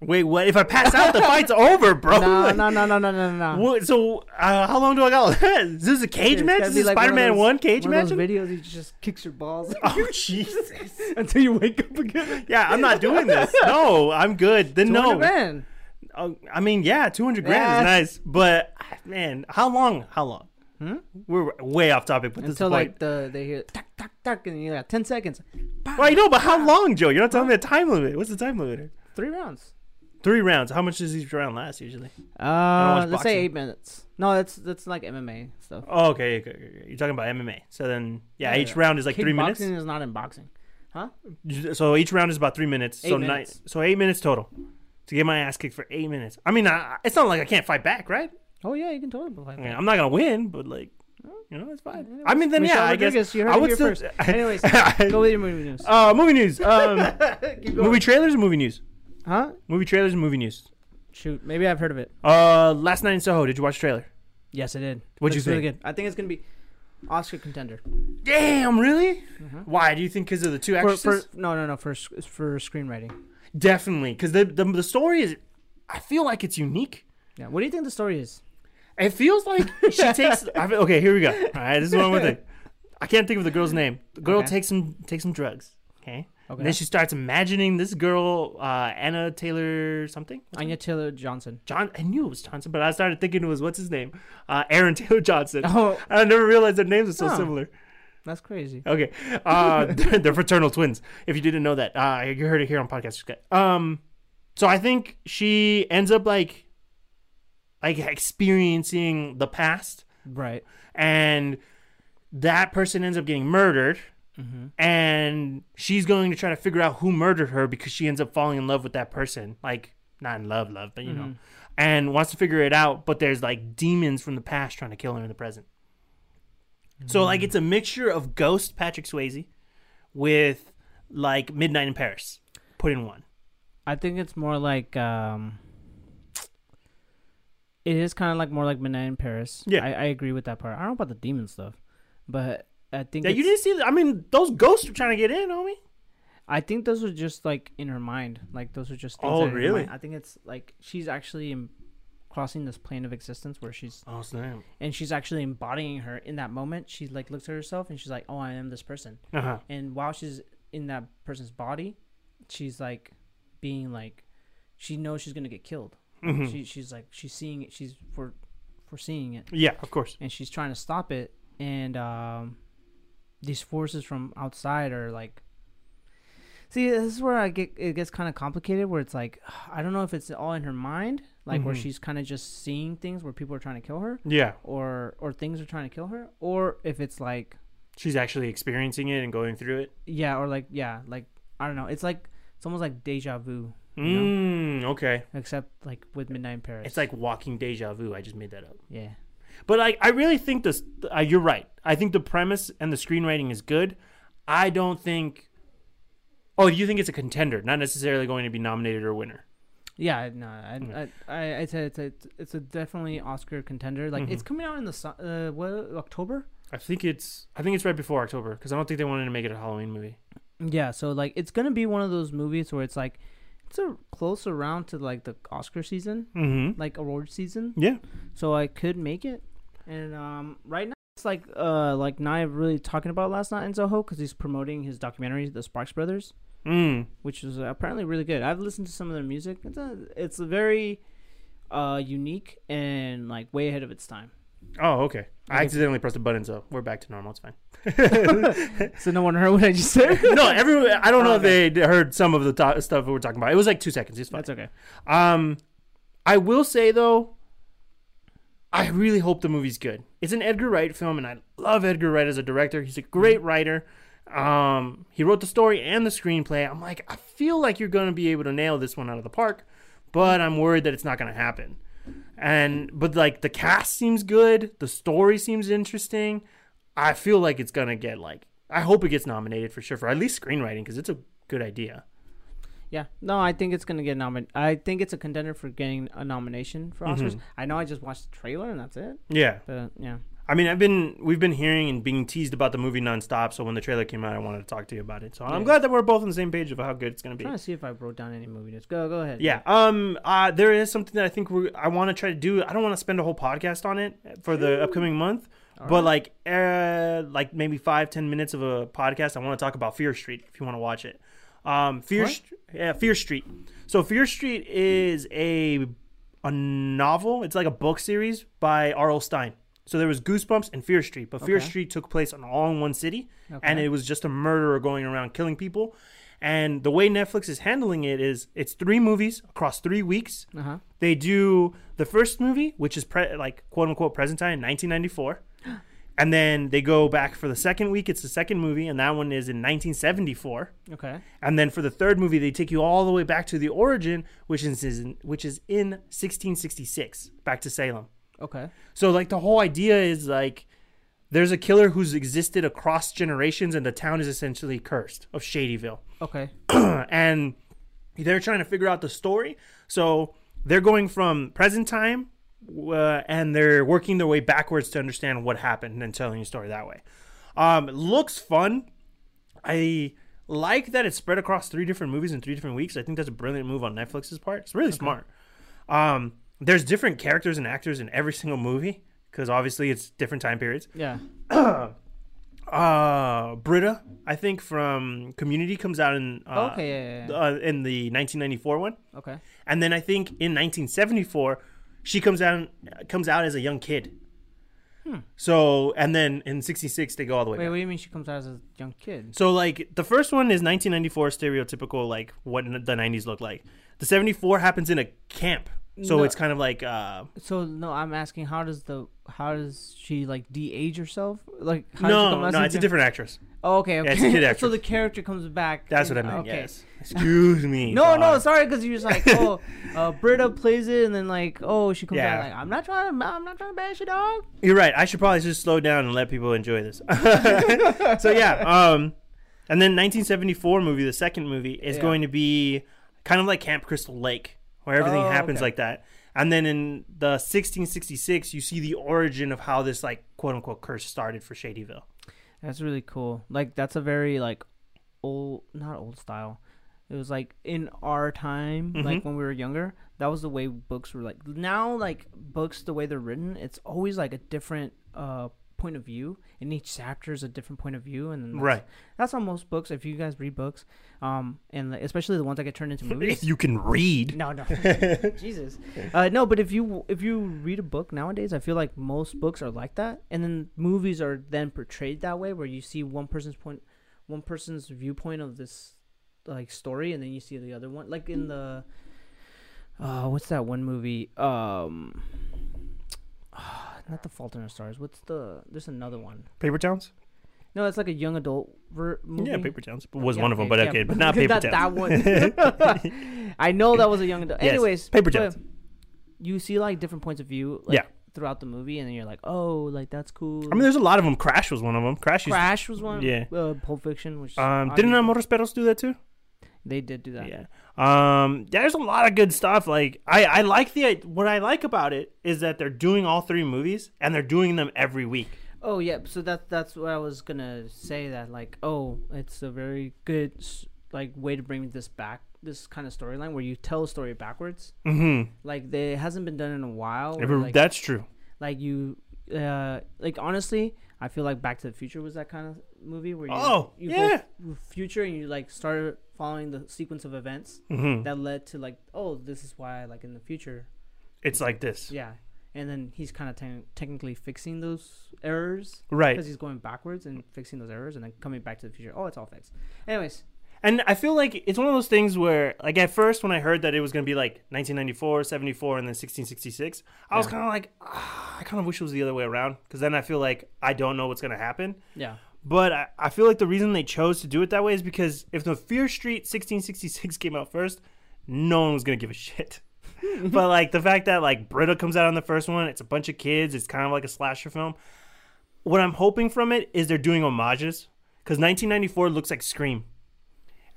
Wait, what? If I pass out, the fight's over, bro. No, Like, no, no, no, no, no, no. What, so, uh, how long do I got? is this a cage match? Is this like Spider-Man those- One cage one match? those videos, he just kicks your balls Oh Jesus! until you wake up again. Yeah, I'm not doing this. No, I'm good. Then 200 no. grand. Oh, I mean, yeah, 200 grand Yeah. is nice, but man, how long? How long? Hmm? We're way off topic, but this Until is like the they hear tuck tuck tuck and you got ten seconds. Well, you know, but how long, Joe? You're not telling me a time limit. What's the time limit? Three rounds. Three rounds. How much does each round last usually? Uh, let's say eight minutes. No, that's that's like MMA stuff. Oh, okay, okay, okay. You're talking about MMA. So then, yeah, Yeah, each yeah. round is like three minutes. Kickboxing is not in boxing. Huh? So each round is about three minutes. so Eight nine. minutes. So eight minutes total to get my ass kicked for eight minutes. I mean, I, it's not like I can't fight back, right? Oh yeah, you can totally. I mean, I'm not gonna win, but like, you know, it's fine. Anyways, I mean, then Michelle yeah, I guess you heard I it would still. first. Anyways, Go with your movie news. Uh, movie news. Um, movie trailers or movie news? Huh? Movie trailers and movie news. Shoot, maybe I've heard of it. Uh, last night in Soho. Did you watch the trailer? Yes, I did. What'd you really think? good. I think it's gonna be Oscar contender. Damn, really? Why? Do you think because of the two For, actresses? for no no no for for screenwriting. Definitely, because the, the the story is. I feel like it's unique. Yeah. What do you think the story is? It feels like she takes. I feel- okay, here we go. All right, this is one more thing. I can't think of the girl's name. The girl Okay. takes some takes some drugs. Okay. Okay. And then she starts imagining this girl, uh, Anna Taylor something. Anya Taylor Johnson. John, I knew it was Johnson, but I started thinking it was what's his name, uh, Aaron Taylor Johnson. Oh, I never realized their names are so Huh. similar. that's crazy. Okay, uh, they're, they're fraternal twins. If you didn't know that, uh, you heard it here on podcast. Um, so I think she ends up like, like experiencing the past, Right. and that person ends up getting murdered, Mm-hmm. and she's going to try to figure out who murdered her because she ends up falling in love with that person, like not in love, love, but you know, Mm-hmm. and wants to figure it out. But there's like demons from the past trying to kill her in the present. So like it's a mixture of Ghost Patrick Swayze with like Midnight in Paris put in one. I think it's more like um. It is kind of like more like Midnight in Paris. Yeah. I, I agree with that part. I don't know about the demon stuff, but I think Yeah, you didn't see. I mean, those ghosts were trying to get in, homie. I think those are just like in her mind. Like those are just. Things Oh, that are in her really? I think it's like she's actually crossing this plane of existence where she's Oh snap. and she's actually embodying her in that moment. She like looks at herself and she's like, "Oh, I am this person." Uh huh. And while she's in that person's body, she's like being like, she knows she's gonna get killed. Mhm. She she's like she's seeing it. She's for foreseeing it, Yeah, of course. and she's trying to stop it. And um, these forces from outside are like. See, this is where I get it gets kind of complicated. Where it's like, I don't know if it's all in her mind, like where Mhm. she's kind of just seeing things where people are trying to kill her, Yeah, or or things are trying to kill her, or if it's like she's actually experiencing it and going through it. yeah, or like yeah, like I don't know. It's like it's almost like deja vu, Mm, okay. except like with Midnight in Paris. It's like walking deja vu. I just made that up. yeah, But like, I really think this. Uh, you're right. I think the premise and the screenwriting is good. I don't think. Oh, you think it's a contender, not necessarily going to be nominated or winner. yeah. No, I Yeah. I I I'd say it's a it's a definitely Oscar contender. Like it's Mhm. coming out in the uh what October. I think it's. I think it's right before October because I don't think they wanted to make it a Halloween movie. Yeah, so like it's gonna be one of those movies where it's like it's a close around to like the Oscar season, Mm-hmm. like award season. Yeah. so I could make it. And um, right now it's like uh like Nia really talking about last night in Soho because he's promoting his documentary, The Sparks Brothers, Mm. which is apparently really good. I've listened to some of their music. It's a, it's a very uh unique and like way ahead of its time. Oh, okay. I accidentally pressed a button, so we're back to normal. It's fine. So no one heard what I just said. no, everyone. I don't know Oh, if they heard some of the to- stuff we were talking about. It was like two seconds. It's fine. That's okay. Um, I will say though, I really hope the movie's good. It's an Edgar Wright film, and I love Edgar Wright as a director. He's a great writer. Um, he wrote the story and the screenplay. I'm like, I feel like you're gonna be able to nail this one out of the park, but I'm worried that it's not gonna happen. And but like the cast seems good, the story seems interesting. I feel like it's gonna get like. I hope it gets nominated for sure for at least screenwriting because it's a good idea. Yeah. No, I think it's gonna get nominated. I think it's a contender for getting a nomination for Oscars. Mhm. I know I just watched the trailer and that's it. Yeah. But yeah. I mean, I've been we've been hearing and being teased about the movie nonstop. So when the trailer came out, I wanted to talk to you about it. So I'm glad that we're both on the same page of how good it's gonna be. I'm be. trying to see if I wrote down any movie notes. Go go ahead. Yeah. Um. Uh. There is something that I think we I want to try to do. I don't want to spend a whole podcast on it for the upcoming month, All but right. like, uh, like maybe five ten minutes of a podcast. I want to talk about Fear Street if you want to watch it. Um. Fear. St- yeah. Fear Street. So Fear Street is a a novel. It's like a book series by R.L. Stine. So there was Goosebumps and Fear Street, but Fear Okay. Street took place on all in one city Okay. and it was just a murderer going around killing people. And the way Netflix is handling it is it's three movies across three weeks. uh huh. They do the first movie, which is pre- like quote unquote present time, in 1994. And then they go back for the second week. It's the second movie, and that one is in 1974. Okay. And then for the third movie, they take you all the way back to the origin, which is in, which is in 1666, back to Salem. Okay. So like the whole idea is like there's a killer who's existed across generations and the town is essentially cursed of Shadyville. Okay. and they're trying to figure out the story. So they're going from present time uh, and they're working their way backwards to understand what happened and telling the story that way. Um, looks fun. I like that it's spread across three different movies in three different weeks. I think that's a brilliant move on Netflix's part. It's really smart. Um, there's different characters and actors in every single movie because obviously it's different time periods. Yeah. Uh, Britta, I think from Community comes out in uh, okay. Yeah, yeah, yeah. uh, in the 1994 one, Okay. and then I think in 1974 she comes out comes out as a young kid. Hmm. So and then in 66 they go all the way. Wait, back. what do you mean she comes out as a young kid? So like the first one is 1994 stereotypical like what the 90s look like. The 74 happens in a camp. So No. it's kind of like uh So no, I'm asking how does the how does she like de-age herself? Like how does she no, no, it's a different actress. Oh, okay, okay. Yeah, it's a kid so the character comes back. That's what I and- meant. Okay. Yes. Excuse me. No, no, sorry, because you're just like, oh, uh, Britta plays it, and then like, oh, she comes Yeah. out like, I'm not trying to, I'm not trying to bash you, dog. You're right. I should probably just slow down and let people enjoy this. so yeah, um, and then 1974 movie, the second movie, is Yeah. going to be kind of like Camp Crystal Lake, where everything Oh, happens okay. like that. And then in the 1666, you see the origin of how this like quote unquote curse started for Shadyville. That's really cool. Like that's a very like old, not old style. It was like in our time, like Mhm. when we were younger. That was the way books were like. Now, like books, the way they're written, it's always like a different uh point of view, and each chapter is a different point of view, and that's, Right. That's on most books. If you guys read books, um, and especially the ones that get turned into movies. If you can read. No, no, Jesus. Uh, no, but if you if you read a book nowadays, I feel like most books are like that, and then movies are then portrayed that way, where you see one person's point, one person's viewpoint of this like story, and then you see the other one, like in the, uh, what's that one movie? Um, not the Fault in Our Stars. What's the? There's another one. Paper Towns? No, it's like a young adult ver- movie. Yeah, Paper Towns was Yeah, one of them, okay, but yeah, okay, but not Paper Towns. That one. I know that was a young adult. Yes, Anyways, Paper Towns. You see like different points of view. Like, Yeah. Throughout the movie, and then you're like, oh, like that's cool. I mean, there's a lot of them. Crash was one of them. Crash. Used Crash was one. Yeah. Uh, Pulp Fiction, which um, didn't obviously- Amoros do that too? They did do that. Yeah. Um, there's a lot of good stuff. Like I, I like the what I like about it is that they're doing all three movies and they're doing them every week. Oh yeah, so that that's what I was gonna say. That like, oh, it's a very good like way to bring this back, this kind of storyline where you tell a story backwards. Mm-hmm. Like, they it hasn't been done in a while. where, like, That's true. like you, uh, like honestly, I feel like Back to the Future was that kind of movie where you, Oh, you yeah. go future and you like started following the sequence of events Mm-hmm. that led to like, oh, this is why like in the future, It's like this, yeah. And then he's kind of te- technically fixing those errors right? because he's going backwards and fixing those errors and then coming back to the future. Oh, it's all fixed. Anyways, And I feel like it's one of those things where, like, at first when I heard that it was gonna be like 1994, 74, and then 1666, I was Yeah. kind of like, ah, I kind of wish it was the other way around because then I feel like I don't know what's gonna happen. yeah, But I, I feel like the reason they chose to do it that way is because if the Fear Street 1666 came out first, no one was gonna give a shit. but like the fact that like Britta comes out on the first one, it's a bunch of kids, it's kind of like a slasher film. What I'm hoping from it is they're doing homages because 1994 looks like Scream,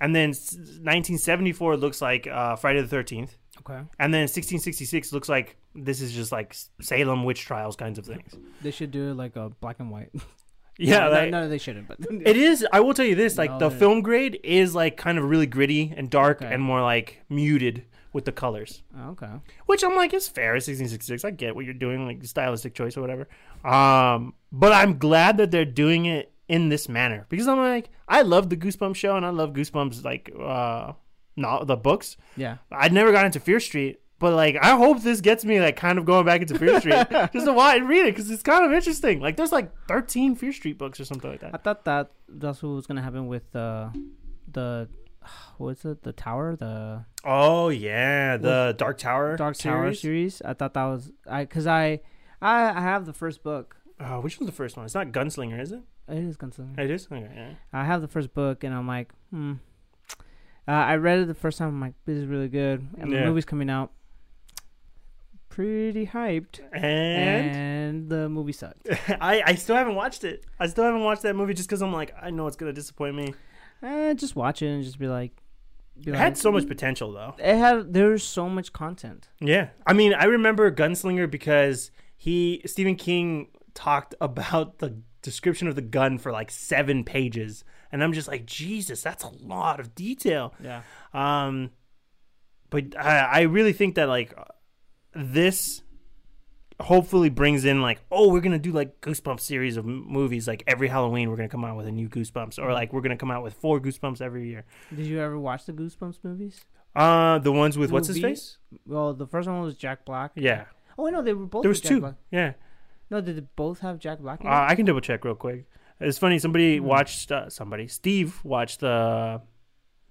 and then 1974 looks like uh, Friday the 13th, okay. and then 1666 looks like this is just like Salem witch trials kinds of things. They should do like a black and white. Yeah, no, like- no, they shouldn't. But It is. I will tell you this: like No, the film grade is like kind of really gritty and dark Okay. and more like muted with the colors, Oh, okay. which I'm like, it's fair. 1666. I get what you're doing, like stylistic choice or whatever. Um, but I'm glad that they're doing it in this manner because I'm like, I love the Goosebumps show and I love Goosebumps like uh, not the books. Yeah. I never got into Fear Street. But like, I hope this gets me like kind of going back into Fear Street just to watch and read it because it's kind of interesting. Like, there's like 13 Fear Street books or something like that. I thought that that's what was gonna happen with uh, the what's it? The tower, the Oh yeah, the Dark Tower. Dark Tower series. series. I thought that was I because I, I I have the first book. Uh, which one's the first one? It's not Gunslinger, is it? It is Gunslinger. It is. Okay, yeah. I have the first book, and I'm like, hmm. Uh, I read it the first time. I'm like, this is really good, and Yeah. the movie's coming out. Pretty hyped, And, and the movie sucked. I I still haven't watched it. I still haven't watched that movie just because I'm like I know it's gonna disappoint me. Eh, just watch it and just be like, be It had so much potential though. It had there's so much content. Yeah, I mean I remember Gunslinger because he Stephen King talked about the description of the gun for like seven pages, and I'm just like Jesus, that's a lot of detail. Yeah. Um, but I, I really think that like this hopefully brings in like oh we're gonna do like goosebumps series of movies like every halloween we're gonna come out with a new goosebumps or like we're gonna come out with four goosebumps every year Did you ever watch the Goosebumps movies? uh the ones with what's his face Well, the first one was Jack Black. yeah Oh wait, no, they were both. there was two Black. yeah No, did they both have Jack Black? In uh, i can double check real quick. It's funny somebody Hmm. watched uh, somebody steve watched the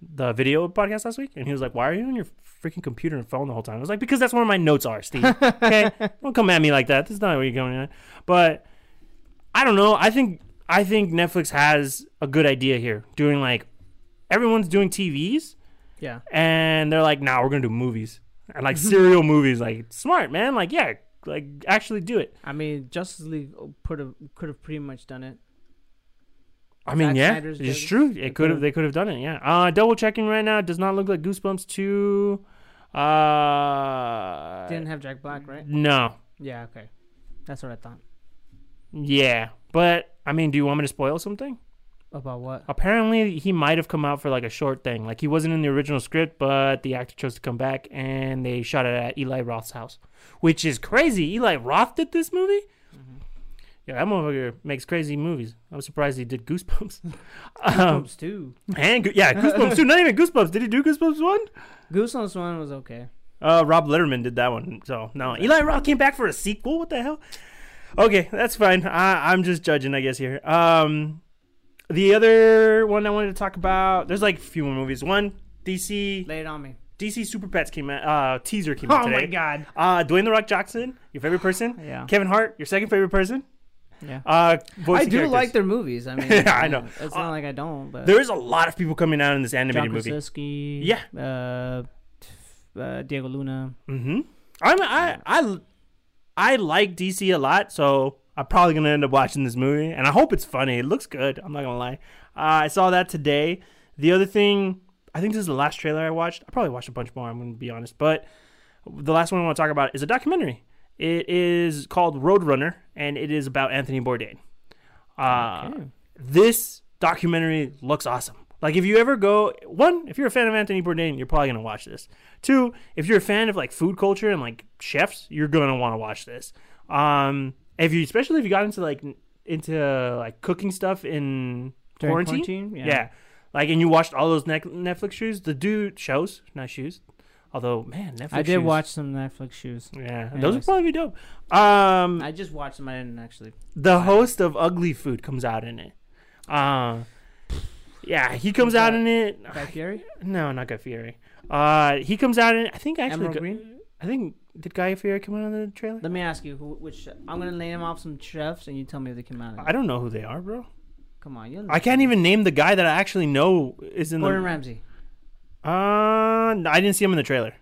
the video podcast last week and he was like why are you on your freaking computer and phone the whole time? I was like because that's where my notes are steve. Okay? Don't come at me like that. This is not where you're going at but i don't know. I think i think netflix has a good idea here. Doing like everyone's doing tvs yeah. and they're like nah we're gonna do movies. And like serial movies. Like smart man. Like yeah like actually do it I mean, Justice League put a, could have pretty much done it. I mean, Zack yeah, Snyder's it's Justice. true. They It could have. They could have done it. Yeah. Uh, double checking right now. Does not look like Goosebumps two. Uh, Didn't have Jack Black, right? no. Yeah, okay. That's what I thought. Yeah, but I mean, do you want me to spoil something? About what? Apparently, he might have come out for like a short thing. Like he wasn't in the original script, but the actor chose to come back, and they shot it at Eli Roth's house, which is crazy. Eli Roth did this movie. Yeah, that motherfucker makes crazy movies. I'm surprised he did Goosebumps. um, Goosebumps two. and Go- yeah, Goosebumps too. Not even Goosebumps. Did he do Goosebumps one? Goosebumps one was okay. Uh, Rob Letterman did that one. So no, Eli Roth came back for a sequel. What the hell? Okay, that's fine. I, I'm just judging, I guess here. Um, the other one I wanted to talk about. There's like a few more movies. One DC Lay it on me. DC Super Pets came out. Uh, teaser came out Oh today. Oh my god. Uh, Dwayne the Rock Johnson, your favorite person. Yeah. Kevin Hart, your second favorite person. Yeah. Uh, I do characters. like their movies. I mean, yeah, I know. It's Uh, not like I don't, but There is a lot of people coming out in this John animated movie. Krasinski. Yeah. Uh, uh, Diego Luna. Mm-hmm. I'm I I I like DC a lot, so I'm probably gonna end up watching this movie, and I hope it's funny. It looks good. I'm not gonna lie. Uh, I saw that today. The other thing, I think this is the last trailer I watched. I probably watched a bunch more. I'm gonna be honest, but the last one I want to talk about is a documentary. It is called Roadrunner, and it is about Anthony Bourdain. Uh, Okay. this documentary looks awesome. Like if you ever go one, if you're a fan of Anthony Bourdain, you're probably gonna watch this. Two, if you're a fan of like food culture and like chefs, you're gonna want to watch this. Um, if you especially if you got into like into like cooking stuff in During quarantine, quarantine? yeah. Yeah. like and you watched all those Nec- Netflix shows. The dude shows, not shoes. Although man, Netflix. I did shoes- watch some Netflix shoes. Yeah, those would probably be dope. Um, I just watched them. I didn't actually. the host of Ugly Food comes out in it. Uh, yeah, he comes out in it. Guy Fieri. No, not Guy Fieri. Uh, he comes out in. I think actually. Emerald Green. I think did Guy Fieri come out in the trailer? Let me ask you, who, which I'm gonna name off some chefs, and you tell me if they came out. I don't know who they are, bro. Come on, you. I can't even name the guy that I actually know is in Gordon the. Ramsay. Uh, no, I didn't see him in the trailer.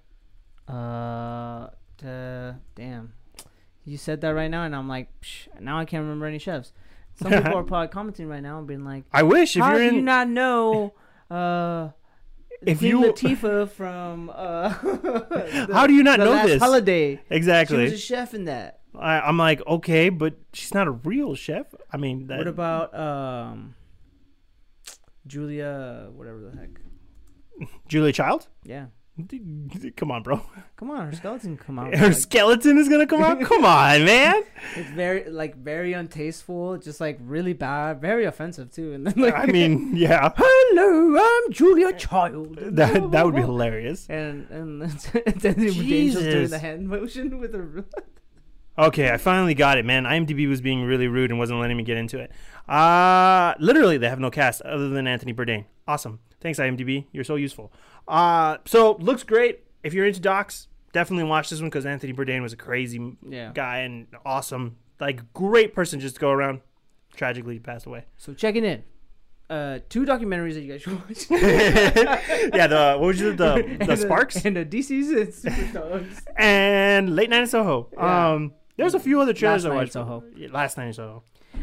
Uh, uh, damn. You said that right now, and I'm like, Psh, now I can't remember any chefs. Some people are probably commenting right now and being like, I wish if "How you're do you not know?" Uh, If Queen you- Latifah from uh, the- How do you not know this? Holiday. exactly? She was a chef in that. I, I'm like, okay, but she's not a real chef. I mean, that, What about um, Julia? Whatever the heck. Julia Child? Yeah. Come on, bro. Come on, her skeleton come out. Her like, skeleton is gonna come out. Come on, man. it's very like very untasteful, just like really bad, very offensive too. And then like, I mean, yeah, hello, I'm Julia Child. that that would be hilarious. And and then doing the hand motion with her. Okay, I finally got it, man. IMDb was being really rude and wasn't letting me get into it. Uh literally, they have no cast other than Anthony Bourdain. Awesome. Thanks, IMDb. You're so useful. Uh, so looks great. If you're into docs, definitely watch this one because Anthony Bourdain was a crazy Yeah. guy and awesome, like great person just to go around. Tragically, he passed away. So checking in. Uh, two documentaries that you guys should watch. yeah, the what was it, the And the Sparks and the DC's and Superstars. and Late Night in Soho. Yeah. Um, there's a few other trailers Last I Night in watched. Soho. Yeah, Last Night in Soho.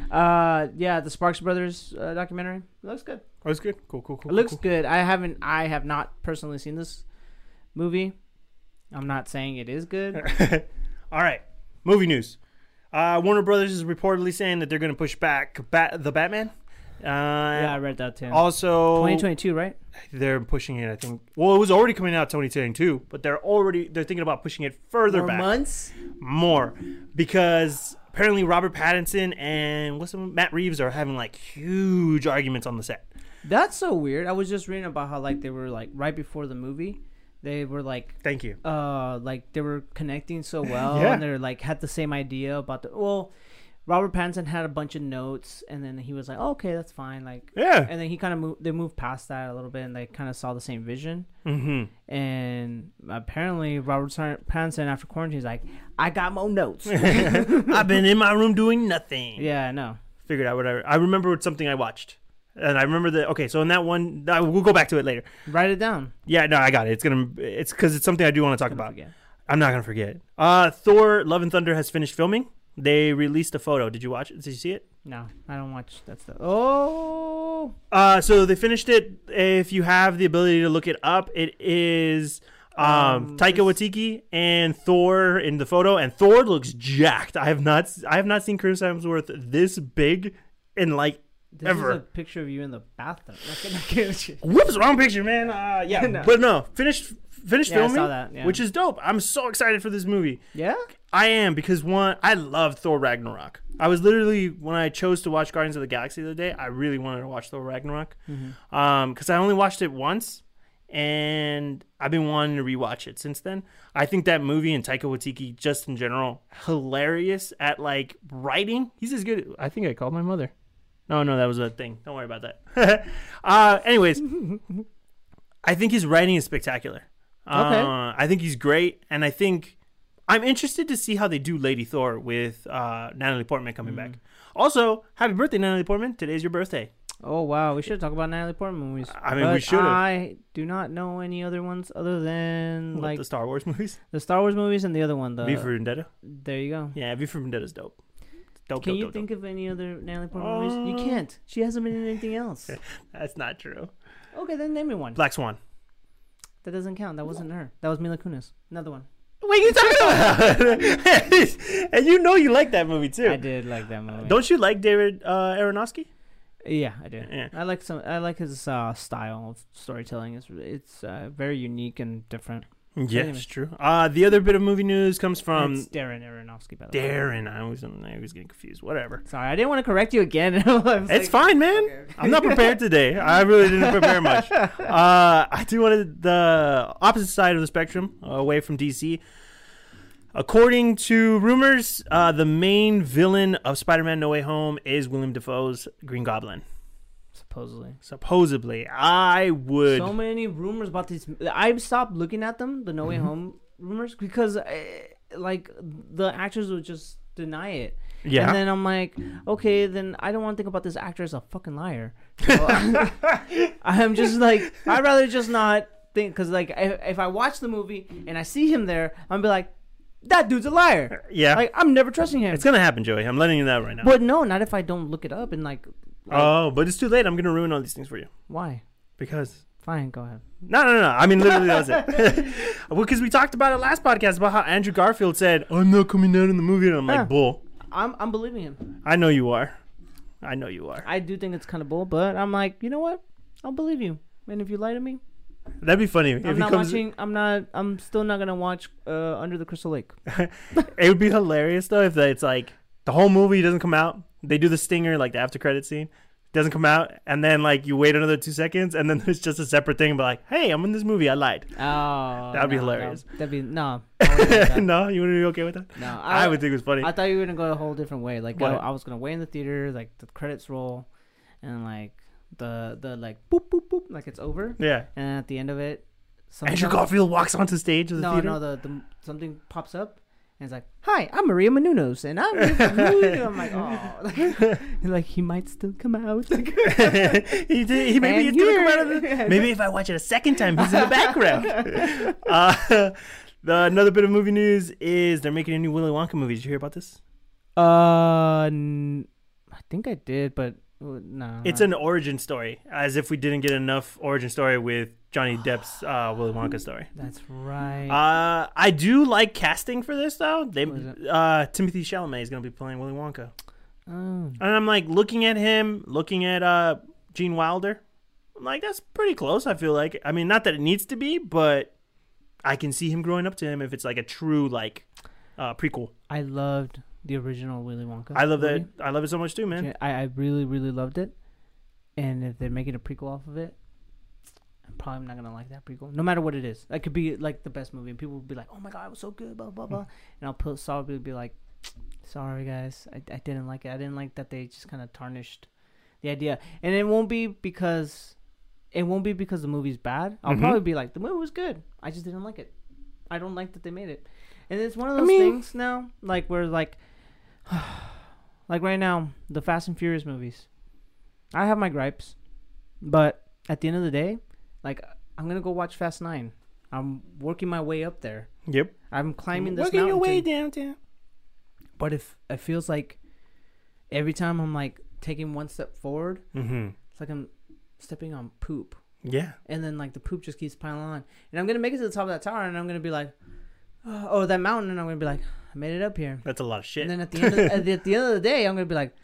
Uh, yeah, the Sparks Brothers uh, documentary it looks good. Oh, it's good. Cool, cool, cool. It looks cool. good. I haven't. I have not personally seen this movie. I'm not saying it is good. All right, movie news. Uh, Warner Brothers is reportedly saying that they're going to push back Bat- the Batman. Uh, yeah, I read that too. Also, 2022, right? they're pushing it. I think. Well, it was already coming out 2022, but they're already they're thinking about pushing it further More back, months. more, because apparently Robert Pattinson and what's the, Matt Reeves are having like huge arguments on the set. That's so weird. I was just reading about how like they were like right before the movie, they were like Thank you. uh like they were connecting so well Yeah. and they're like had the same idea about the well robert pattinson had a bunch of notes and then he was like oh, okay that's fine like Yeah. and then he kind of moved they moved past that a little bit and they kind of saw the same vision Mm-hmm. and apparently robert pattinson after quarantine is like i got more notes I've been in my room doing nothing. yeah i know Figured out what I I remember something I watched. And I remember the okay, so in that one, I, we'll go back to it later. write it down Yeah, no, I got it. It's gonna, it's because it's something I do want to talk about. forget. I'm not gonna forget. Uh, Thor: Love and Thunder has finished filming. They released a photo. Did you watch it? Did you see it? No, I don't watch that stuff. Oh, Uh, so they finished it. If you have the ability to look it up, it is um, Um, Taika Waititi and Thor in the photo, and Thor looks jacked. I have not, I have not seen Chris Hemsworth this big in like this Ever. is a picture of you in the bathroom. Not gonna get you. whoops, wrong picture, man. Uh, yeah, No. but no, finished, finished Yeah, I filming, saw that. Yeah. which is dope. I'm so excited for this movie. yeah. I am because one, I love Thor Ragnarok. I was literally when I chose to watch Guardians of the Galaxy the other day. I really wanted to watch Thor Ragnarok, Mm-hmm. um, because I only watched it once, and I've been wanting to rewatch it since then. I think that movie and Taika Waititi, just in general, hilarious at like writing. He's as good. I think I called my mother. No, no, that was a thing. Don't worry about that. uh, anyways, I think his writing is spectacular. Okay. Uh, I think he's great, and I think I'm interested to see how they do Lady Thor with uh, Natalie Portman coming back. Also, happy birthday, Natalie Portman! Today's your birthday. Oh wow, we should talk about Natalie Portman movies. I mean, we should've. I do not know any other ones other than What, like the the, Star Wars movies, the Star Wars movies and the other one. The V for Vendetta. there you go. Yeah, V for Vendetta's dope. Dope, Can dope, you dope, think of any other Natalie Portman movies? You Uh, can't. She hasn't been in anything else. That's not true. Okay, then name me one. Black Swan. That doesn't count. That wasn't her. That was Mila Kunis. Another one. What are you talking about? and you know you like that movie too. I did like that movie. Don't you like David uh, Aronofsky? Yeah, I do. Yeah. I like some. I like his uh, style of storytelling. It's it's uh, very unique and different. Yeah, it's true. Uh, the other bit of movie news comes from it's Darren Aronofsky, by the way. Darren. I was I was getting confused. Whatever. Sorry, I didn't want to correct you again. I was It's like- fine, man. Okay. I'm not prepared today. I really didn't prepare much. Uh, I do want to the opposite side of the spectrum, away from DC. According to rumors, uh, the main villain of Spider-Man: No Way Home is William Dafoe's Green Goblin. Supposedly. Supposedly, I would. So many rumors about these. I stopped looking at them, the No Way Mm-hmm. Home rumors, because uh, like the actors would just deny it. yeah. And then I'm like, okay, then I don't want to think about this actor as a fucking liar. So, I'm just like, I'd rather just not think, because like, if, if I watch the movie and I see him there, I'm be like, that dude's a liar. yeah. Like, I'm never trusting him. it's gonna happen, Joey. I'm letting you know right now. But no, not if I don't look it up and like, like oh, but it's too late. I'm gonna ruin all these things for you why? because Fine, go ahead. No, no, no. I mean, literally, that was it. Because we talked about it last podcast about how Andrew Garfield said, "I'm not coming out in the movie," and I'm Yeah. like, "Bull." I'm I'm believing him. I know you are. I know you are. I do think it's kind of bull, but I'm like, you know what? I'll believe you. And if you lie to me, That'd be funny if I'm he not comes. watching. I'm not. I'm still not gonna watch uh, Under the Crystal Lake. It would be hilarious though if it's like the whole movie doesn't come out. They do the stinger, like the after credit scene, doesn't come out, and then like you wait another two seconds, and then it's just a separate thing, but like, "Hey, I'm in this movie. I lied." Oh, That'd be no, hilarious. No, that'd be no. I wouldn't like that. no, you wouldn't be okay with that? no, I, would think it was funny. I thought you were gonna go a whole different way. Like I, I was gonna wait in the theater, like the credits roll, and like the the like boop boop boop, like it's over, yeah. and at the end of it, something Andrew Garfield walks onto stage of the No, theater. no, the, the something pops up. And it's like, "Hi, I'm Maria Menounos, and I'm." here for movie." I'm like, "Oh, like, like he might still come out." He did, he maybe And it's gonna come out of here- the, maybe if I watch it a second time, he's in the background. uh, the another bit of movie news is they're making a new Willy Wonka movie. Did you hear about this? Uh, n- I think I did, but uh, no. It's an origin story, as if we didn't get enough origin story with Johnny Depp's uh, Willy Wonka story. That's right. Uh, I do like casting for this though. They uh, Timothy Chalamet is gonna be playing Willy Wonka, oh. and I'm like looking at him, looking at uh Gene Wilder. I'm like that's pretty close. I feel like. I mean, not that it needs to be, but I can see him growing up to him if it's like a true like uh, prequel. I loved the original Willy Wonka. I love that. I love it so much too, man. I, I really, really loved it. And if they're making a prequel off of it, I'm probably not gonna like that prequel. No matter what it is, it could be like the best movie, and people will be like, "Oh my god, it was so good," blah blah blah. And I'll put probably be like, "Sorry guys, I, I didn't like it. I didn't like that they just kind of tarnished the idea." And it won't be because it won't be because the movie's bad. I'll Mhm. probably be like, "The movie was good. I just didn't like it. I don't like that they made it." And it's one of I those mean- things now, like where like, like right now, the Fast and Furious movies. I have my gripes, but at the end of the day, like I'm gonna go watch Fast Nine. I'm working my way up there. Yep. I'm climbing this Working mountain. your way downtown. but if it feels like every time I'm like taking one step forward, Mm-hmm. it's like I'm stepping on poop, Yeah. and then like the poop just keeps piling on, and I'm gonna make it to the top of that tower, and I'm gonna be like, oh, oh, that mountain, and I'm gonna be like, I made it up here, That's a lot of shit. and then at the end of, at, the, at the end of the day, I'm gonna be like.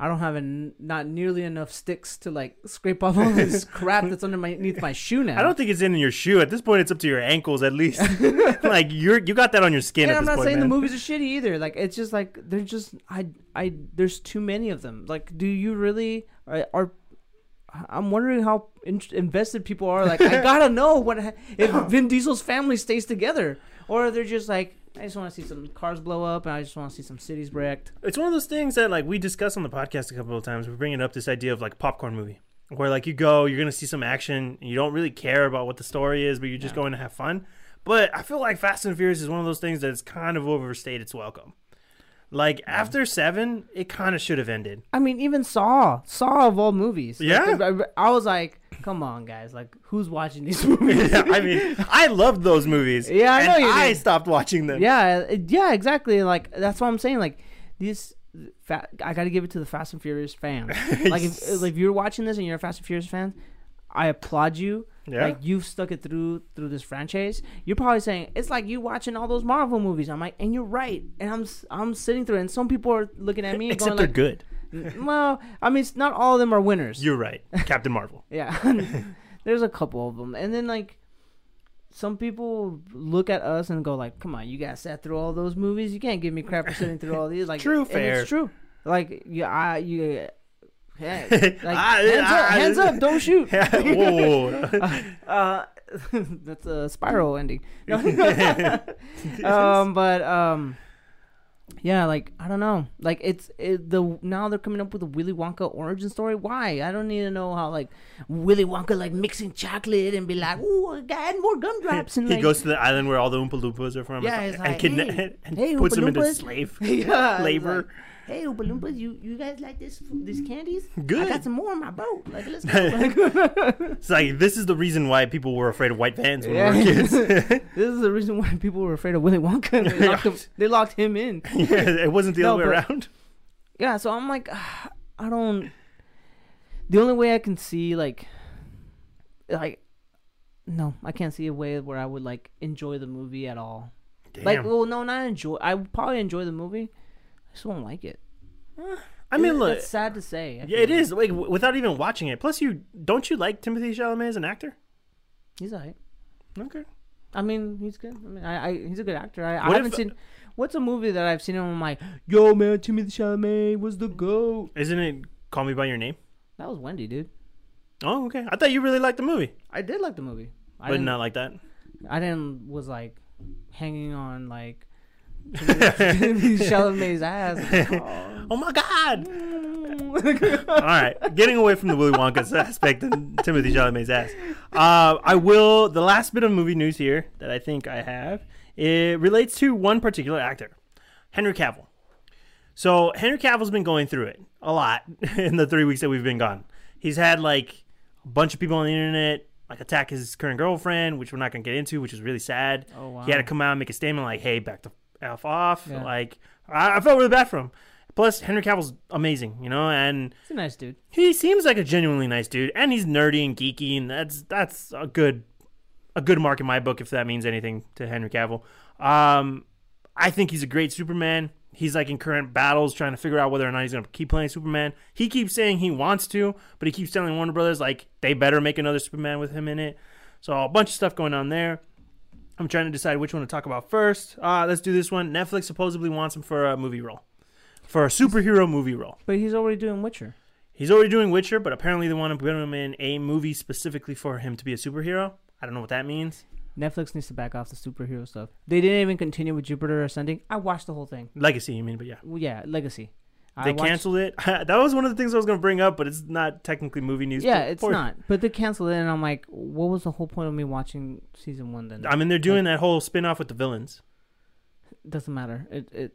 I don't have en- not nearly enough sticks to like scrape off all this crap that's underneath my shoe now. I don't think it's in your shoe. At this point, it's up to your ankles at least. like you're you got that on your skin. And I'm not point, saying man. the movies are shitty either. Like it's just like they're just I I there's too many of them. Like, do you really are? are I'm wondering how in- invested people are. Like, I gotta know what ha- if Vin Diesel's family stays together, or they're just like, I just want to see some cars blow up, and I just want to see some cities wrecked. It's one of those things that like we discussed on the podcast a couple of times. We're bringing up this idea of like popcorn movie, where like you go, you're gonna see some action, and you don't really care about what the story is, but you're just Yeah. going to have fun. But I feel like Fast and Furious is one of those things that's kind of overstayed its welcome. Like after seven, it kind of should have ended. I mean, even Saw, Saw of all movies. Like, Yeah. I, I was like, come on, guys, like who's watching these movies? I mean, I loved those movies. Yeah, I know you I did. stopped watching them. Yeah, yeah, exactly. Like that's what I'm saying. Like these, fa- I got to give it to the Fast and Furious fans. like if, if you're watching this and you're a Fast and Furious fan, I applaud you. Yeah. Like you've stuck it through through this franchise. You're probably saying it's like you watching all those Marvel movies. I'm like, and you're right. And I'm I'm sitting through it. And some people are looking at me Except going they're like, good. "N- well, I mean, it's not all of them are winners. You're right. Captain Marvel. Yeah. There's a couple of them. And then like some people look at us and go like, "Come on, you guys sat through all those movies. You can't give me crap for sitting through all these." Like True, and fair. It's true. Like you, I, you, hey, like Ah, hands, ah, up, hands up, don't shoot. Whoa. Uh, that's a spiral ending. Um, but um, yeah, like I don't know, like it's it, the now they're coming up with a Willy Wonka origin story. Why? I don't need to know how like Willy Wonka like mixing chocolate and be like, "Ooh, add more gumdrops." And he like, goes to the island where all the Oompa Loompas are from. Yeah, and, it's and, kidna- hey, and hey, puts Oompa them into Loompas. slave yeah, labor. Hey, Oompa Loompas, you you guys like this these candies? Good. I got some more in my boat. Like, let's go. It's like this is the reason why people were afraid of white vans when Yeah. we were kids. this is the reason why people were afraid of Willy Wonka. They locked him, they locked him in. yeah, it wasn't the No, other way but- around. Yeah, so I'm like, I don't. The only way I can see like, like, no, I can't see a way where I would like enjoy the movie at all. Damn. Like, well, no, not enjoy. I would probably enjoy the movie. Just won't like it. I mean, It- look, it's sad to say. I yeah, it like. is like w- without even watching it. Plus, you don't you like Timothy Chalamet as an actor? He's alright. Okay. I mean, he's good. I mean, I, I he's a good actor. I, I haven't if- seen. What's a movie that I've seen him? I'm like, yo, man, Timothy Chalamet was the goat. Isn't it Call Me by Your Name? That was Wendy, dude. Oh, okay. I thought you really liked the movie, I did like the movie. I but didn't, not like that. I didn't was like hanging on like Timothy Chalamet's ass. Oh. Oh my God! All right, getting away from the Willy Wonka aspect and Timothy Chalamet's ass. Uh, I will. The last bit of movie news here that I think I have it relates to one particular actor, Henry Cavill. So Henry Cavill's been going through it a lot in the three weeks that we've been gone. He's had like a bunch of people on the internet like attack his current girlfriend, which we're not gonna get into, which is really sad. Oh, wow. He had to come out and make a statement like, "Hey, back the f off." Yeah. Like I, I felt really bad for him. Plus, Henry Cavill's amazing, you know, and He's a nice dude. he seems like a genuinely nice dude, and he's nerdy and geeky, and that's that's a good a good mark in my book if that means anything to Henry Cavill. Um, I think he's a great Superman. He's like in current battles trying to figure out whether or not he's going to keep playing Superman. He keeps saying he wants to, but he keeps telling Warner Brothers like they better make another Superman with him in it. So a bunch of stuff going on there. I'm trying to decide which one to talk about first. Uh, let's do this one. Netflix supposedly wants him for a movie role, for a superhero movie role. But he's already doing Witcher. He's already doing Witcher, but apparently they want to put him in a movie specifically for him to be a superhero. I don't know what that means. Netflix needs to back off the superhero stuff. They didn't even continue with Jupiter Ascending. I watched the whole thing. Legacy, you mean? But yeah, Well, yeah, Legacy. They watched- canceled it. that was one of the things I was going to bring up, but it's not technically movie news. Yeah, it's for- not. But they canceled it, and I'm like, what was the whole point of me watching season one then? I mean, they're doing that whole spin off with the villains. doesn't matter. It it.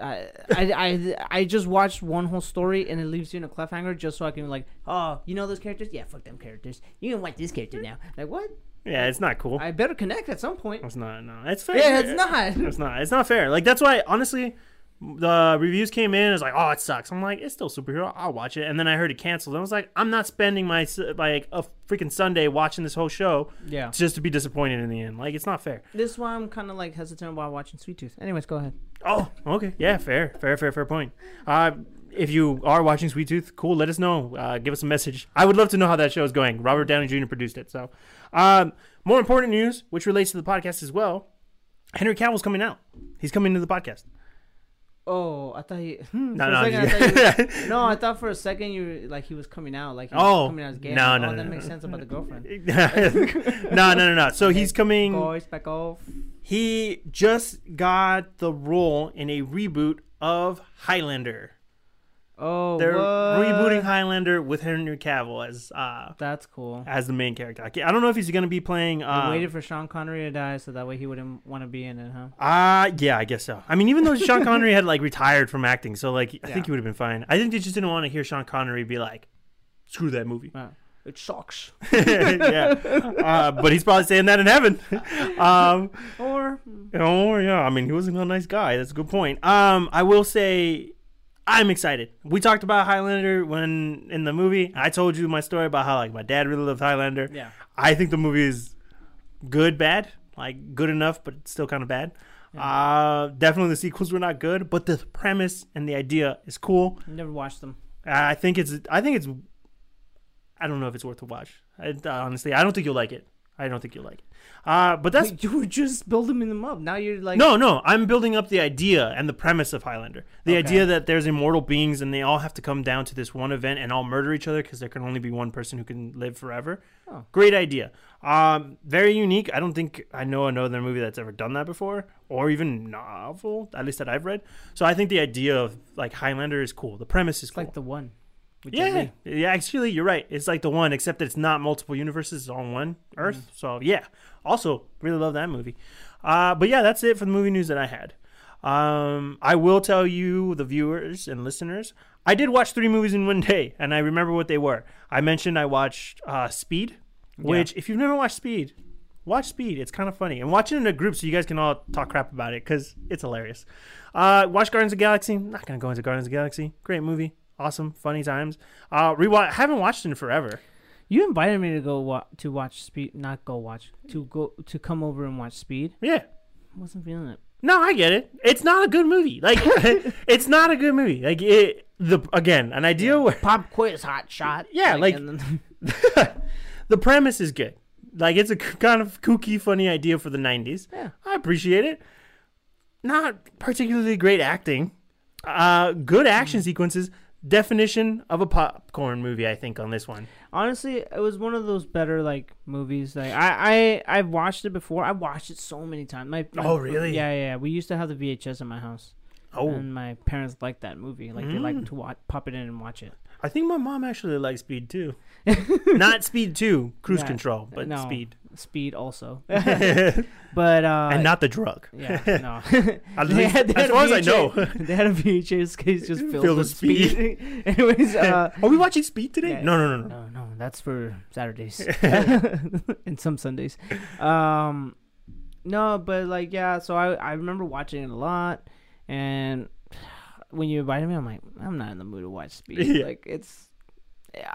I, I I I just watched one whole story and it leaves you in a cliffhanger just so I can be like oh you know those characters yeah fuck them characters you can watch this character now like what Yeah, it's not cool. I better connect at some point It's not. No, it's fair. yeah it's not It's not. It's not fair. Like that's why, honestly, The reviews came in. It's like, oh, it sucks. I'm like, it's still superhero. I'll watch it. And then I heard it canceled. And I was like, I'm not spending my like a freaking Sunday watching this whole show Yeah. just to be disappointed in the end. Like, it's not fair. This is why I'm kind of like hesitant while watching Sweet Tooth. Anyways, go ahead. Oh, okay. Yeah, fair, fair, fair, fair point. Uh, if you are watching Sweet Tooth, cool. Let us know. Uh, give us a message. I would love to know how that show is going. Robert Downey Jr. produced it. So, um, more important news, which relates to the podcast as well. Henry Cavill's coming out. He's coming to the podcast. Oh, I thought he. Hmm, No, no, second, I thought you- no, I thought for a second you were, like he was coming out, like he was Oh, coming out as gay. no, oh, no, that no, makes no. sense about the girlfriend. no, no, no, no. So he's coming. Boys, back off. He just got the role in a reboot of Highlander. Oh, They're what? rebooting Highlander with Henry Cavill as uh That's cool. as the main character. I don't know if he's gonna be playing. Uh, waited for Sean Connery to die so that way he wouldn't want to be in it, huh? Uh yeah, I guess so. I mean, even though Sean Connery had like retired from acting, so like I Yeah. think he would have been fine. I think they just didn't want to hear Sean Connery be like, "Screw that movie." It sucks. yeah, uh, but he's probably saying that in heaven. um, Or oh yeah, I mean, he wasn't a nice guy. That's a good point. Um, I will say. I'm excited. We talked about Highlander when in the movie. I told you my story about how like my dad really loved Highlander. yeah, I think the movie is good, bad, like good enough, but still kind of bad. Uh, definitely the sequels were not good, but the premise and the idea is cool. never watched them. I think it's, I think it's, I don't know if it's worth to watch. I, honestly, I don't think you'll like it. I don't think you'll like it. Uh, but that's Wait, you were just building them up. Now you're like no, no. I'm building up the idea and the premise of Highlander. The Okay. idea that there's immortal beings and they all have to come down to this one event and all murder each other because there can only be one person who can live forever. Oh. Great idea. Um, very unique. I don't think I know another movie that's ever done that before, or even novel, at least that I've read. So I think the idea of like Highlander is cool. The premise is It's cool. like the one. Yeah, yeah. Actually, you're right. It's like the one, except that it's not multiple universes. It's on one Earth. Mm-hmm. So yeah. Also, really love that movie. Uh, but yeah, that's it for the movie news that I had. Um, I will tell you, the viewers and listeners, I did watch three movies in one day, and I remember what they were. I mentioned I watched uh, Speed, which if you've never watched Speed, watch Speed. It's kind of funny, and watch it in a group so you guys can all talk crap about it because it's hilarious. Uh, watch Guardians of the Galaxy. Not gonna go into Guardians of the Galaxy. Great movie, awesome, funny times. Uh, rewatch. Haven't watched it in forever. You invited me to go wa- to watch Speed, not go watch to go to come over and watch Speed. Yeah. wasn't feeling it. No, I get it. It's not a good movie. Like, it's not a good movie. Like, it the again an idea where Pop quiz, hot shot. Yeah, like- then- the premise is good. Like, it's a kind of kooky, funny idea for the '90s. yeah. I appreciate it. Not particularly great acting. Uh, good action sequences. Definition of a popcorn movie, I think, on this one. Honestly, it was one of those better like movies. Like I, I, I've watched it before. I watched it so many times. My, my- Oh, really? Yeah, yeah. yeah. We used to have the VHS in my house, Oh, and my parents liked that movie. Like they like Mm. to watch, pop it in and watch it. I think my mom actually likes Speed too. Not Speed Two, Cruise Yeah, Control, but no. Speed, Speed also, but uh, not the drug. yeah, no. At, least, had- as far as I know. they had a VHS case just filled, Filled with with speed. Anyways, uh, Are we watching Speed today? Yeah. No, no, no, no. no, no, that's for Saturdays and some Sundays. Um, no, but like yeah, so I I remember watching it a lot, and when you invited me, I'm like, I'm not in the mood to watch Speed. Yeah. Like it's.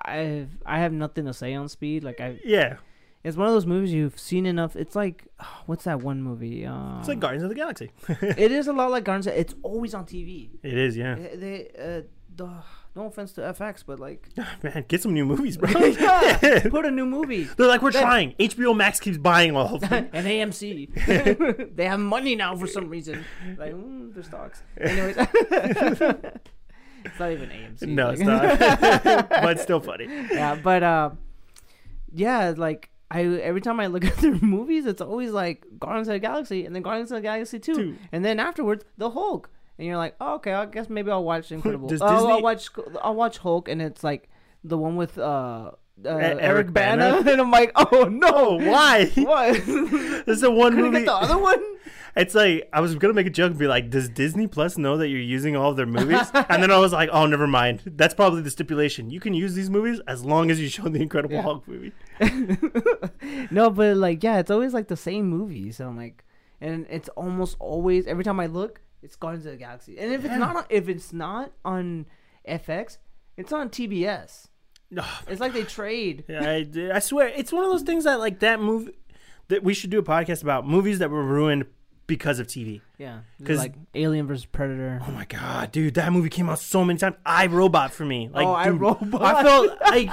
I I have nothing to say on Speed. Like I, Yeah, it's one of those movies you've seen enough. It's like, what's that one movie? Um, it's like Guardians of the Galaxy. it is a lot like Guardians. It's always on TV. It is, yeah. They, they uh, the, no offense to FX, but like, Man, get some new movies, bro. yeah, put a new movie. They're like, we're That- trying. HBO Max keeps buying all of them. and AMC, they have money now for some reason. Like, mm, their stocks. Anyways, it's not even AMC. no, like- it's not. but it's still funny. yeah, but uh, yeah, like I every time I look at their movies, it's always like Guardians of the Galaxy, and then Guardians of the Galaxy Two, Two. and then afterwards the Hulk, and you're like, oh, okay, I guess maybe I'll watch Incredible. Does Oh, I'll watch I'll watch Hulk, and it's like the one with uh. Uh, Eric Eric Bana? Bana, and I'm like, oh no, why? what? this is the one Couldn't movie. get the other one. It's like I was gonna make a joke and be like, "Does Disney Plus know that you're using all of their movies?" and then I was like, "Oh, never mind. That's probably the stipulation. You can use these movies as long as you show the Incredible Yeah. Hulk movie." no, but like, yeah, it's always like the same movie. So I'm like, and it's almost always every time I look, it's Guardians of the Galaxy. And if Yeah. it's not, on, if it's not on FX, it's on TBS. Oh, It's like they trade. Yeah, I, I swear, it's one of those things that like that movie that we should do a podcast about movies that were ruined because of TV. Yeah, because like Alien versus Predator. Oh my god, dude, that movie came out so many times. I Robot for me, like, Oh, I, dude, Robot. I felt like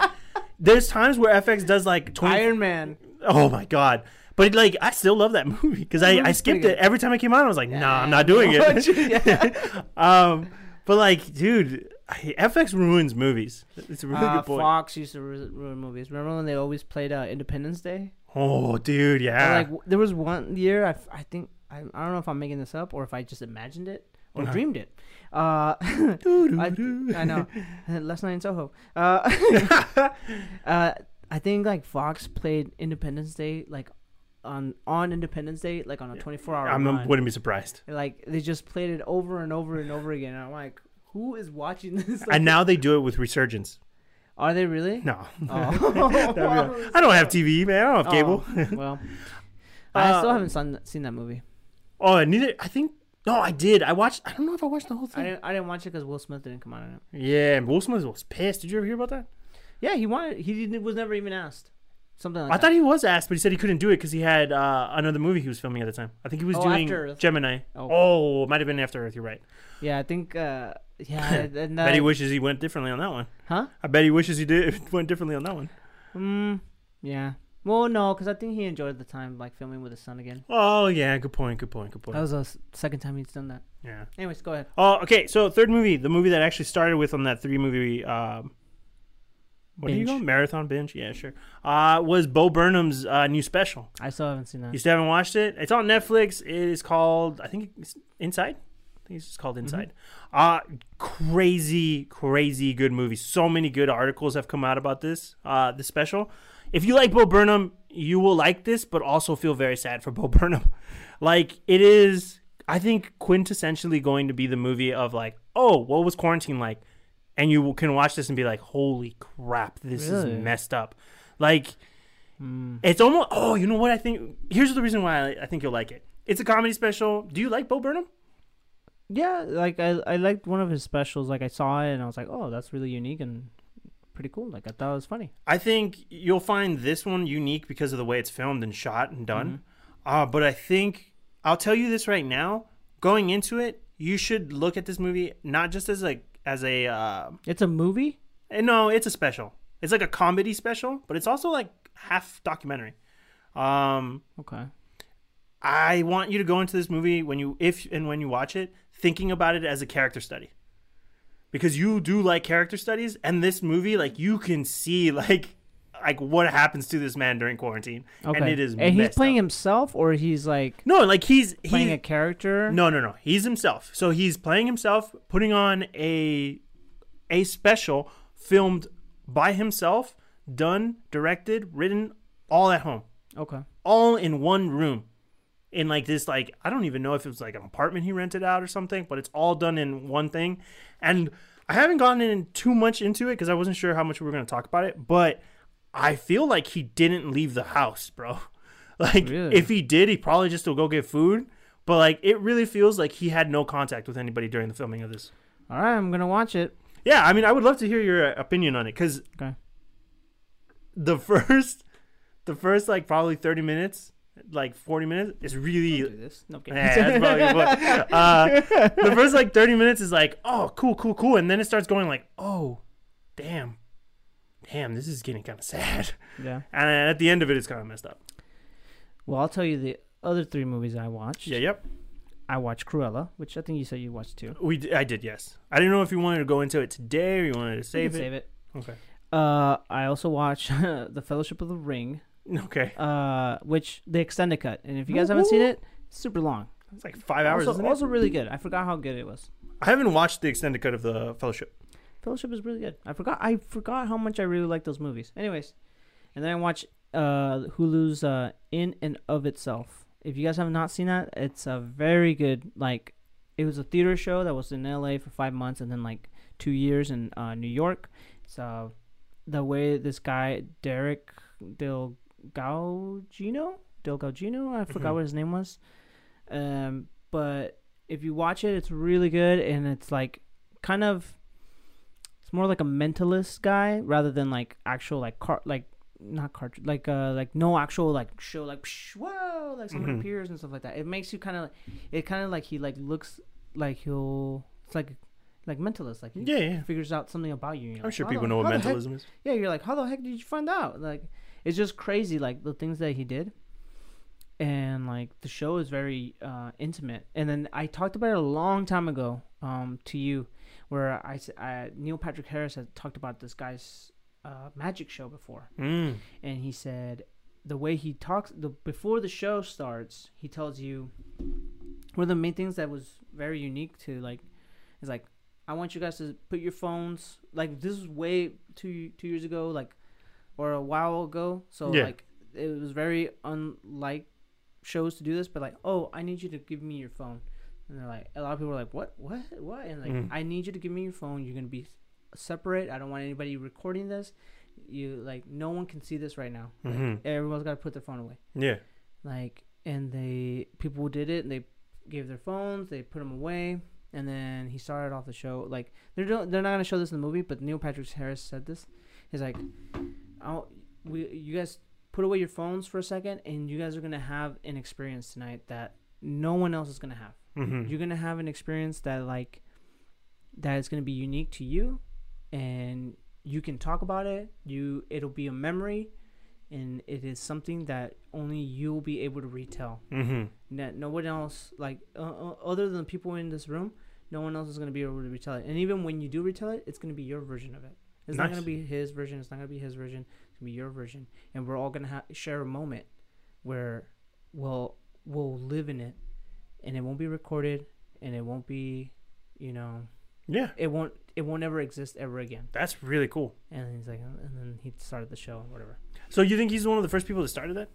there's times where FX does like twenty. Iron Man. Oh my god. But like, I still love that movie because I, I skipped it every time it came out. I was like, nah, I'm not doing it. um, but like, dude, I- FX ruins movies. It's a really Uh, good point. Fox used to ru- ruin movies. Remember when they always played uh, Independence Day? Oh, dude, yeah. like there was one year I, I think I, I don't know if I'm making this up or if I just imagined it or Uh-huh. dreamed it. Uh, I, I know. Last night in Soho. Uh, uh, I think like Fox played Independence Day like on on Independence Day like on a 24 hour. I wouldn't be surprised. Like they just played it over and over and over again. And I'm like, who is watching this? And now they do it with Resurgence. Are they really? No, Oh. Like- I don't have TV, man. I don't have cable. Oh, well, I still Uh, haven't seen, seen that movie. Oh, I neither. I think. No, I did. I watched. I don't know if I watched the whole I thing. didn't, I didn't watch it because Will Smith didn't come out in it. Yeah, Will Smith was pissed. Did you ever hear about that? Yeah, he wanted. He didn't, was never even asked. Something like I that. thought he was asked, but he said he couldn't do it because he had uh, another movie he was filming at the time. I think he was Oh, doing After Earth. Gemini. Oh. Oh, it might have been After Earth. You're right. Yeah, I think. Uh, yeah, and, uh, bet he wishes he went differently on that one. huh? I bet he wishes he did went differently on that one. Mm, yeah. Well, no, because I think he enjoyed the time like filming with his son again. Oh yeah, good point. Good point. Good point. That was the s- second time he's done that. yeah. Anyways, go ahead. Oh, okay. So third movie, the movie that actually started with on that three movie, um, what do you Binge. go marathon binge? Yeah, sure. Uh, was Bo Burnham's uh, new special. I still haven't seen that. You still haven't watched it? It's on Netflix. It is called, I think it's Inside. I think it's just called Mm-hmm. Inside. Uh crazy, crazy good movie. So many good articles have come out about this. Uh, the special. If you like Bo Burnham, you will like this, but also feel very sad for Bo Burnham. Like it is, I think quintessentially going to be the movie of like, oh, what was quarantine like? And you can watch this and be like, holy crap, this Really? is messed up. Like Mm. it's almost. Oh, you know what? I think here's the reason why I, I think you'll like it. It's a comedy special. Do you like Bo Burnham? Yeah, like I, I liked one of his specials. Like I saw it and I was like, oh, that's really unique and pretty cool. Like I thought it was funny. I think you'll find this one unique because of the way it's filmed and shot and done. Uh, but I think I'll tell you this right now. Going into it, you should look at this movie not just as like as a uh, It's a movie. eh, no, it's a special. It's like a comedy special, but it's also like half documentary. Um, Okay. I want you to go into this movie when you if and when you watch it thinking about it as a character study. Because you do like character studies and this movie like you can see like like what happens to this man during quarantine Okay. and it is and he's playing up. himself or he's like No, like he's playing he a character. No, no, no. He's himself. So he's playing himself, putting on a a special filmed by himself, done, directed, written all at home Okay. all in one room in like this like i don't even know if it was like an apartment he rented out or something but it's all done in one thing and i haven't gotten in too much into it because i wasn't sure how much we were going to talk about it but i feel like he didn't leave the house bro like Really? if he did he probably just will go get food but like it really feels like he had no contact with anybody during the filming of this All right, I'm gonna watch it. yeah i mean i would love to hear your uh, opinion on it because Okay. the first the first like probably 30 minutes like 40 minutes is really Do this. No, okay. Yeah, that's probably a good point. Uh, the first like 30 minutes is like, oh, cool, cool, cool. And then it starts going like, oh, damn. Damn, this is getting kind of sad. yeah. And at the end of it, it's kind of messed up. Well, I'll tell you the other three movies I watched. Yeah, yep. I watched Cruella, which I think you said you watched too. We, d- I did, yes. I didn't know if you wanted to go into it today or you wanted to save it. Save it. Okay. Uh, I also watched The Fellowship of the Ring, Okay. uh, which the extended cut. And if you guys haven't seen it, it's super long. It's like five hours, also, isn't it? also really good. I forgot how good it was. I haven't watched the extended cut of the Fellowship. Fellowship is really good. I forgot. I forgot how much I really like those movies. Anyways, and then I watched uh, Hulu's uh, In and of Itself. If you guys have not seen that, it's a very good. Like, it was a theater show that was in L.A. for five months and then like two years in uh, New York. So the way this guy Derek Del Gaugino, Del Gaugino, I forgot Mhm. what his name was. Um, but if you watch it, it's really good, and it's like kind of it's more like a mentalist guy rather than like actual like car like not cartridge like uh like no actual like show like psh, whoa like someone Mhm. appears and stuff like that. It makes you kind of it kind of like he like looks like he'll it's like like mentalist like he Yeah, yeah. figures out something about you. I'm like, sure people the- know what mentalism is. yeah, you're like, how the heck did you find out? Like, it's just crazy, like the things that he did, and like the show is very uh, intimate. And then I talked about it a long time ago um, to you, where I, Neil Patrick Harris had talked about this guy's uh, magic show before, Mm. and he said the way he talks the before the show starts, he tells you one of the main things that was very unique to like is like I want you guys to put your phones like this is way two two years ago like or a while ago so Yeah. like it was very unlike shows to do this but like oh I need you to give me your phone and they're like a lot of people are like what? What? What? And like Mhm. I need you to give me your phone. You're gonna be separate. I don't want anybody recording this. You like no one can see this right now. Like, Mhm. everyone's got to put their phone away. Yeah. like and they people did it and they gave their phones they put them away and then he started off the show like they're don't, they're not gonna show this in the movie but Neil Patrick Harris said this. He's like I'll, we you guys put away your phones for a second and you guys are gonna have an experience tonight that no one else is gonna have Mhm. you're gonna have an experience that like that is gonna be unique to you and you can talk about it. You it'll be a memory and it is something that only you'll be able to retell. Mhm. that no one else like uh, other than the people in this room no one else is going to be able to retell it. And even when you do retell it it's going to be your version of it. It's not going to be his version it's not going to be his version it's going to be your version. And we're all going to ha- share a moment where we'll we'll live in it and it won't be recorded and it won't be you know Yeah. it won't it won't ever exist ever again That's really cool. and then he's like uh, and then he started the show whatever So you think he's one of the first people that started that?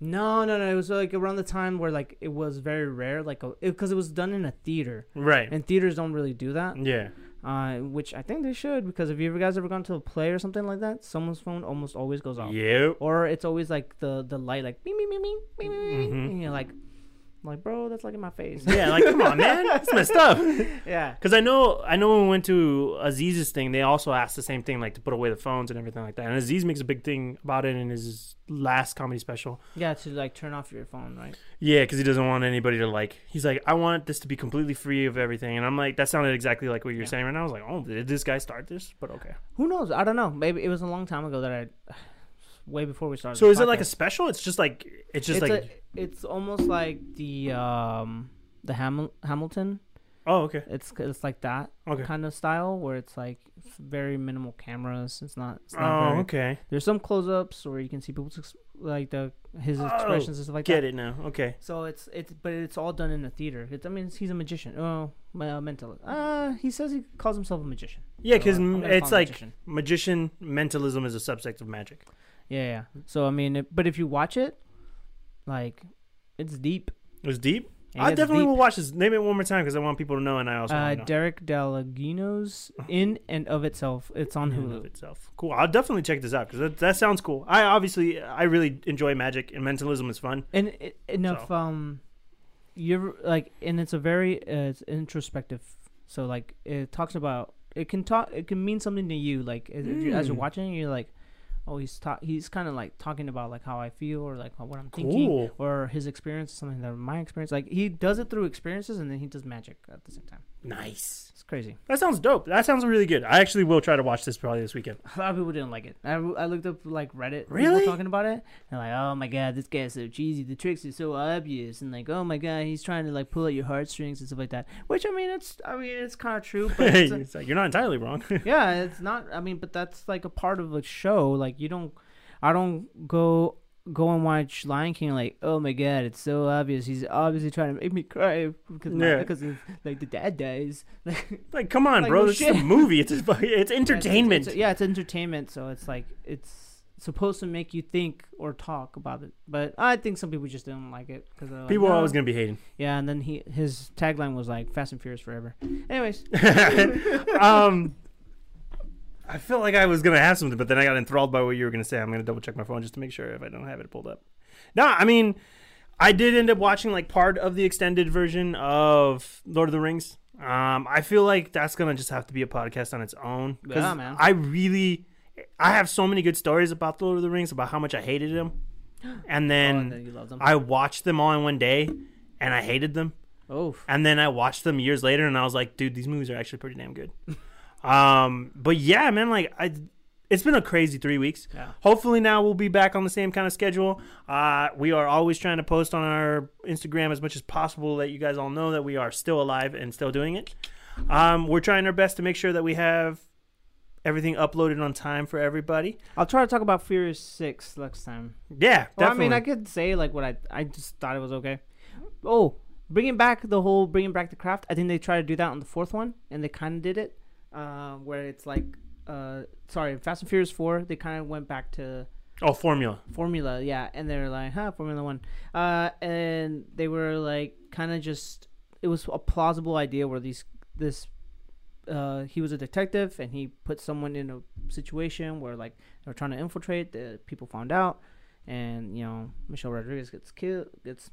no no no it was like around the time where like it was very rare like because it was done in a theater Right. and theaters don't really do that yeah. uh, which I think they should because if you ever guys ever gone to a play or something like that, someone's phone almost always goes off, Yep. or it's always like the the light like beep beep beep beep beep, beep, beep, Mhm. and you're like, like bro, that's like in my face. Yeah. Like, come on, man. That's messed up. yeah, Because I know, I know when we went to Aziz's thing, they also asked the same thing, like to put away the phones and everything like that. And Aziz makes a big thing about it in his last comedy special. yeah, to like turn off your phone, right? Yeah, because he doesn't want anybody to like. He's like, I want this to be completely free of everything, and I'm like, that sounded exactly like what you're Yeah. saying right now. I was like, oh, did this guy start this? But okay. Who knows? I don't know. Maybe it was a long time ago that I, way before we started. So is it like a special? It's just like it's just it's like a, it's almost like the um the Hamil- Hamilton. oh okay It's it's like that okay kind of style where it's like very minimal cameras. It's not. It's not oh very, okay There's some close-ups where you can see people's ex- like the his Oh, expressions and stuff like get that. it now okay So it's it's but it's all done in a theater. It's, I mean he's a magician. Oh, uh, mental. Uh, he says he calls himself a magician. yeah because I'm it's like magician. magician mentalism is a subsect of magic yeah, yeah. So I mean, it, but if you watch it, like, it's deep. it was deep It I definitely deep. will watch this name it one more time because I want people to know and I also Uh, know Derek Dalagino's in and of itself. It's on in of Hulu. itself cool I'll definitely check this out because that, that sounds cool I obviously I really enjoy magic and mentalism is fun And it, enough So. um, you're like, and it's a very uh, it's introspective. So like, it talks about it can talk. It can mean something to you. Like as, you- as you're Mm. watching, it, you're like, oh, he's ta- he's kind of like talking about like how I feel or like what I'm thinking cool or his experience, something that my experience. Like he does it through experiences, and then he does magic at the same time. Nice It's crazy. that sounds dope that sounds really good I actually will try to watch this probably this weekend A lot of people didn't like it. I, I looked up like Reddit Really? people talking about it, and like, oh my god, this guy's so cheesy. The tricks are so obvious, and like, oh my god, he's trying to like pull at your heartstrings and stuff like that. Which I mean, it's I mean, it's kind of true, but it's, it's like you're not entirely wrong yeah, it's not. I mean, but that's like a part of a show. Like you don't, I don't go go and watch Lion King like, oh my god, it's so obvious. He's obviously trying to make me cry because Yeah. because of, like the dad dies. Like, come on, Like, bro. no this is a movie. It's a, it's entertainment. Yeah, it's, yeah, it's entertainment. So it's like it's supposed to make you think or talk about it. But I think some people just didn't like it because People are always gonna be hating. Yeah, and then he his tagline was like "Fast and Furious forever." Anyways, um, I felt like I was gonna have something, but then I got enthralled by what you were gonna say. I'm gonna double check my phone just to make sure if I don't have it pulled up. No, I mean, I did end up watching like part of the extended version of Lord of the Rings. Um, I feel like that's gonna just have to be a podcast on its own. Yeah, man. I really, I have so many good stories about the Lord of the Rings about how much I hated them, and oh, then then them. I watched them all in one day, and I hated them. oh, And then I watched them years later, and I was like, dude, these movies are actually pretty damn good. um, but yeah, man, like I, it's been a crazy three weeks. Yeah. Hopefully now we'll be back on the same kind of schedule. Uh, we are always trying to post on our Instagram as much as possible, let you guys all know that we are still alive and still doing it. Um, we're trying our best to make sure that we have everything uploaded on time for everybody. I'll try to talk about Furious Six next time. Yeah, Well, I mean, I could say like what I I just thought it was okay. Oh, bringing back the whole bringing back the craft. I think they tried to do that on the fourth one, and they kind of did it, uh, where it's like, uh, sorry, Fast and Furious Four. They kind of went back to oh, formula. Formula, yeah, and they're like, huh, Formula One, uh, and they were like, kind of just, it was a plausible idea where these this. Uh, he was a detective and he put someone in a situation where like they were trying to infiltrate. The people found out, and you know Michelle Rodriguez gets killed, gets,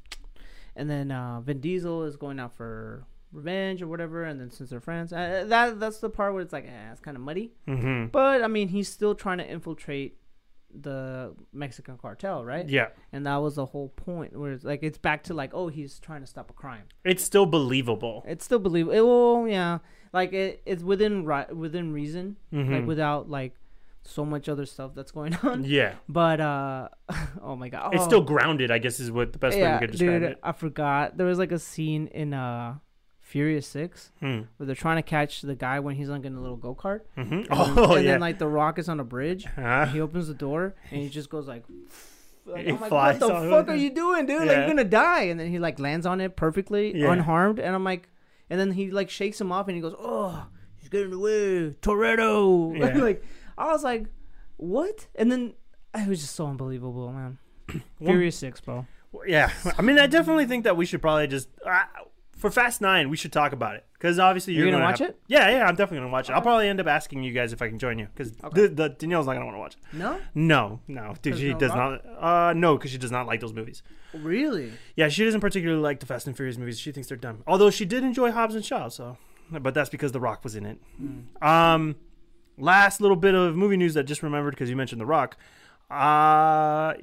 and then uh, Vin Diesel is going out for revenge or whatever. And then since they're friends, uh, that that's the part where it's like, eh, it's kind of muddy. hmm But I mean, he's still trying to infiltrate the Mexican cartel, right? Yeah, And that was the whole point. Where it's like it's back to like, oh, he's trying to stop a crime. it's still believable. It's still believable. It will, yeah, like it, it's within right within reason, Mhm. like without like so much other stuff that's going on. yeah, But uh, oh my god, it's Oh, still grounded. I guess is what the best way we could describe dude. it. I forgot there was like a scene in uh Furious Six Hmm. where they're trying to catch the guy when he's like in a little go kart. hmm And, Oh then, and yeah. then like the Rock is on a bridge. Huh? he opens the door and he just goes like, like I'm like, what the fuck are you doing, dude? Like you're gonna die. And then he like lands on it perfectly, Yeah. unharmed. And I'm like, and then he like shakes him off and he goes, oh, he's getting away, Toretto. Yeah. like I was like, what? And then it was just so unbelievable, man. Furious Six, bro. Yeah, I mean, I definitely think that we should probably just uh, for Fast Nine, we should talk about it because obviously you're, You're gonna watch have- it? Yeah, yeah, I'm definitely gonna watch it. I'll probably end up asking you guys if I can join you because Okay. the, the Danielle's not gonna want to watch it. No, No, no, dude, she no does Rock? not. Uh, no, because she does not like those movies. really? Yeah, she doesn't particularly like the Fast and Furious movies. She thinks they're dumb. Although she did enjoy Hobbs and Shaw, so, but that's because The Rock was in it. Hmm. Um, last little bit of movie news that just remembered because you mentioned The Rock. Uh,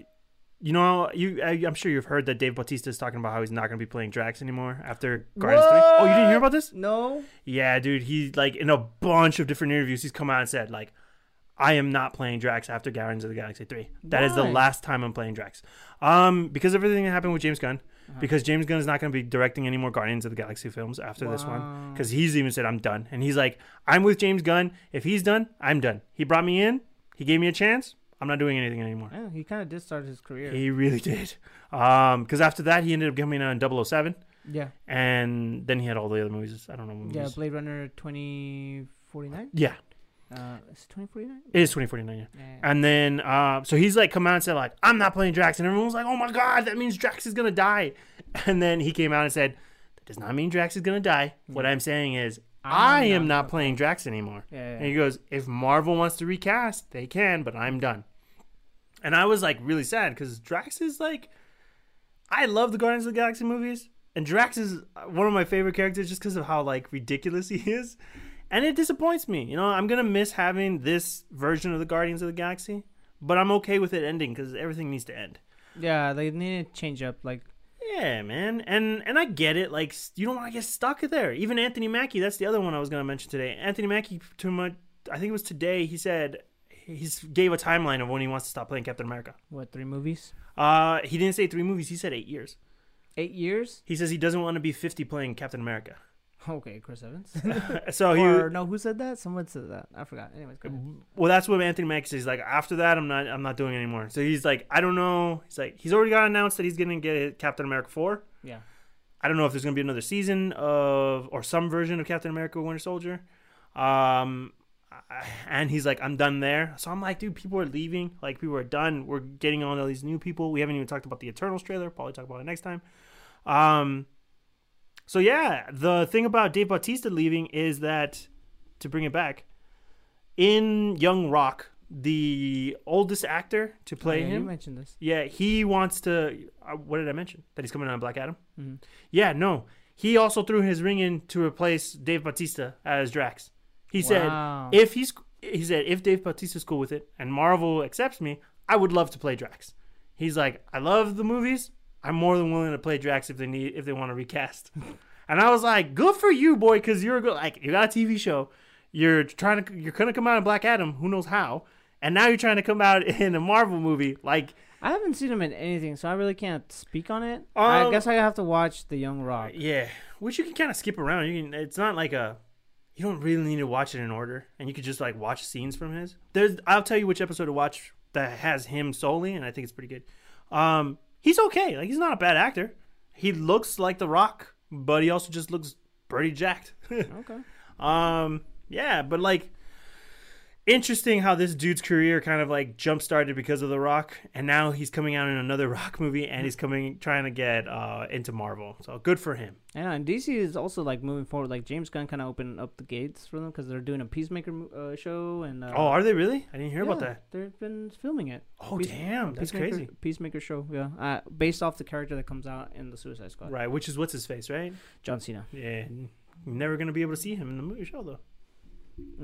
you know, you I, I'm sure you've heard that Dave Bautista is talking about how he's not going to be playing Drax anymore after Guardians Three. Oh, you didn't hear about this? No. Yeah, dude. He like in a bunch of different interviews, he's come out and said like, I am not playing Drax after Guardians of the Galaxy Three. That is the last time I'm playing Drax. Um, because of everything that happened with James Gunn. Uh-huh. Because James Gunn is not going to be directing any more Guardians of the Galaxy films after this one. Because he's even said I'm done, and he's like, I'm with James Gunn. If he's done, I'm done. He brought me in. He gave me a chance. I'm not doing anything anymore. Yeah, he kind of did start his career. He really did. Um, because after that, he ended up coming on 007, yeah. and then he had all the other movies. I don't know. What Yeah. Blade Runner 2049. yeah, Uh, is it 2049? it is 2049. Yeah. Yeah. And then, uh, so he's like come out and said like, I'm not playing Drax, and everyone was like, Oh my god, that means Drax is gonna die. And then he came out and said, That does not mean Drax is gonna die. What I'm saying is, I am not not playing Drax anymore. Yeah, yeah. And he goes, If Marvel wants to recast, they can, but I'm done. And I was like really sad because Drax is like, I love the Guardians of the Galaxy movies, and Drax is uh, one of my favorite characters just because of how like ridiculous he is. And it disappoints me. You know, I'm gonna miss having this version of the Guardians of the Galaxy, but I'm okay with it ending because everything needs to end. Yeah, they need to change up. Like, Yeah, man, and and I get it. Like, you don't want to get stuck there. Even Anthony Mackie, that's the other one I was gonna mention today. Anthony Mackie, too much. I think it was today. He said he's gave a timeline of when he wants to stop playing Captain America. what, three movies? Uh, he didn't say three movies. He said eight years. Eight years? He says he doesn't want to be 50 playing Captain America. Okay, Chris Evans. So he, or, no, who said that? Someone said that. I forgot. Anyways, go ahead. well, that's what Anthony Mackie says. He's like, after that, I'm not, I'm not doing it anymore. So he's like, I don't know. He's like, he's already got announced that he's gonna get Captain America four. Yeah. I don't know if there's gonna be another season of or some version of Captain America Winter Soldier. Um, and he's like, I'm done there. So I'm like, dude, people are leaving. Like, people are done. We're getting on all these new people. We haven't even talked about the Eternals trailer. Probably talk about it next time. Um, so yeah, the thing about Dave Bautista leaving is that to bring it back in Young Rock, the oldest actor to play Oh, yeah, You him. mentioned this. Yeah, he wants to. Uh, what did I mention? That he's coming on Black Adam. hmm Yeah, no. He also threw his ring in to replace Dave Bautista as Drax. He said if he's he said if Dave Bautista's cool with it and Marvel accepts me, I would love to play Drax. He's like, I love the movies. I'm more than willing to play Drax if they need if they want to recast. and I was like, good for you, boy, because you're good like you got a TV show. You're trying to you're gonna come out in Black Adam. Who knows how? And now you're trying to come out in a Marvel movie. Like, I haven't seen him in anything, so I really can't speak on it. I Um, guess I have to watch The Young Rock. Yeah, which you can kind of skip around. You can. It's not like a. You don't really need to watch it in order, and you could just like watch scenes from his. There's. I'll tell you which episode to watch that has him solely, and I think it's pretty good. Um, he's okay. Like he's not a bad actor. He looks like The Rock, but he also just looks pretty jacked. Okay. Um, yeah, but like interesting how this dude's career kind of like jump started because of The Rock, and now he's coming out in another Rock movie, and he's coming trying to get uh into Marvel. So good for him. Yeah, and DC is also like moving forward. Like James Gunn kind of opened up the gates for them because they're doing a Peacemaker uh, show and. Uh, Oh, are they really? I didn't hear about that. They've been filming it. Oh, Peace- damn, that's Peacemaker, crazy. Peacemaker show, yeah, uh, based off the character that comes out in the Suicide Squad, Right, which is what's his face, right? John Cena. Yeah, never gonna be able to see him in the movie show though.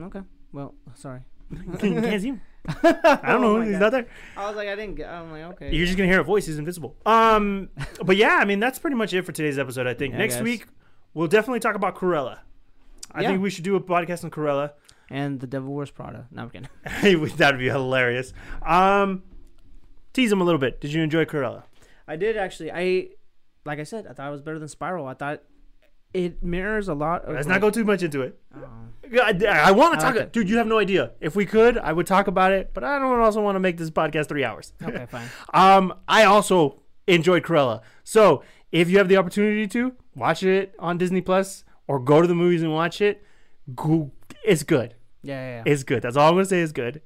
Okay, well, sorry. you can't see him. I don't know. Oh my he's God. not there. I was like, I didn't get. I'm like, okay. You're just gonna hear a voice. He's invisible. Um, but yeah, I mean that's pretty much it for today's episode. I think Yeah, next guys. week we'll definitely talk about Cruella. I Yeah. think we should do a podcast on Cruella and the Devil Wears Prada. No, I'm kidding. That'd be hilarious. Um, tease him a little bit. Did you enjoy Cruella? I did actually. I, like I said, I thought it was better than Spiral. I thought it mirrors a lot of. Let's not go too much into it. Oh. I, want to talk, like it. dude. You have no idea. If we could, I would talk about it, but I don't also want to make this podcast three hours. Okay, fine. Um, I also enjoyed Cruella. So if you have the opportunity to watch it on Disney Plus or go to the movies and watch it, go, it's good. Yeah, yeah. yeah. It's good. That's all I'm gonna say. Is good.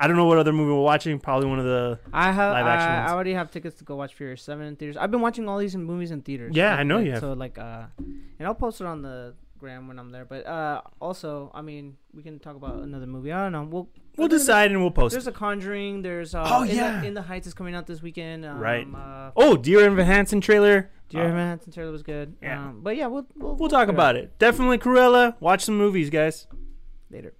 I don't know what other movie we're watching. Probably one of the. I have. live I, action ones. I already have tickets to go watch Furious Seven in theaters. I've been watching all these in movies in theaters. Yeah, Like- I know like, you have. So like, uh, and I'll post it on the gram when I'm there. But uh, also, I mean, we can talk about another movie. I don't know. We'll We'll decide and we'll post. There's a Conjuring. There's uh, Oh, in yeah. the, in the Heights is coming out this weekend. Um, Right. Uh, Oh, Dear Evan Hansen trailer. Dear Evan Hansen trailer was good. yeah. Um, but yeah, we'll we'll, We'll talk about it. Definitely Cruella. Watch some movies, guys. later.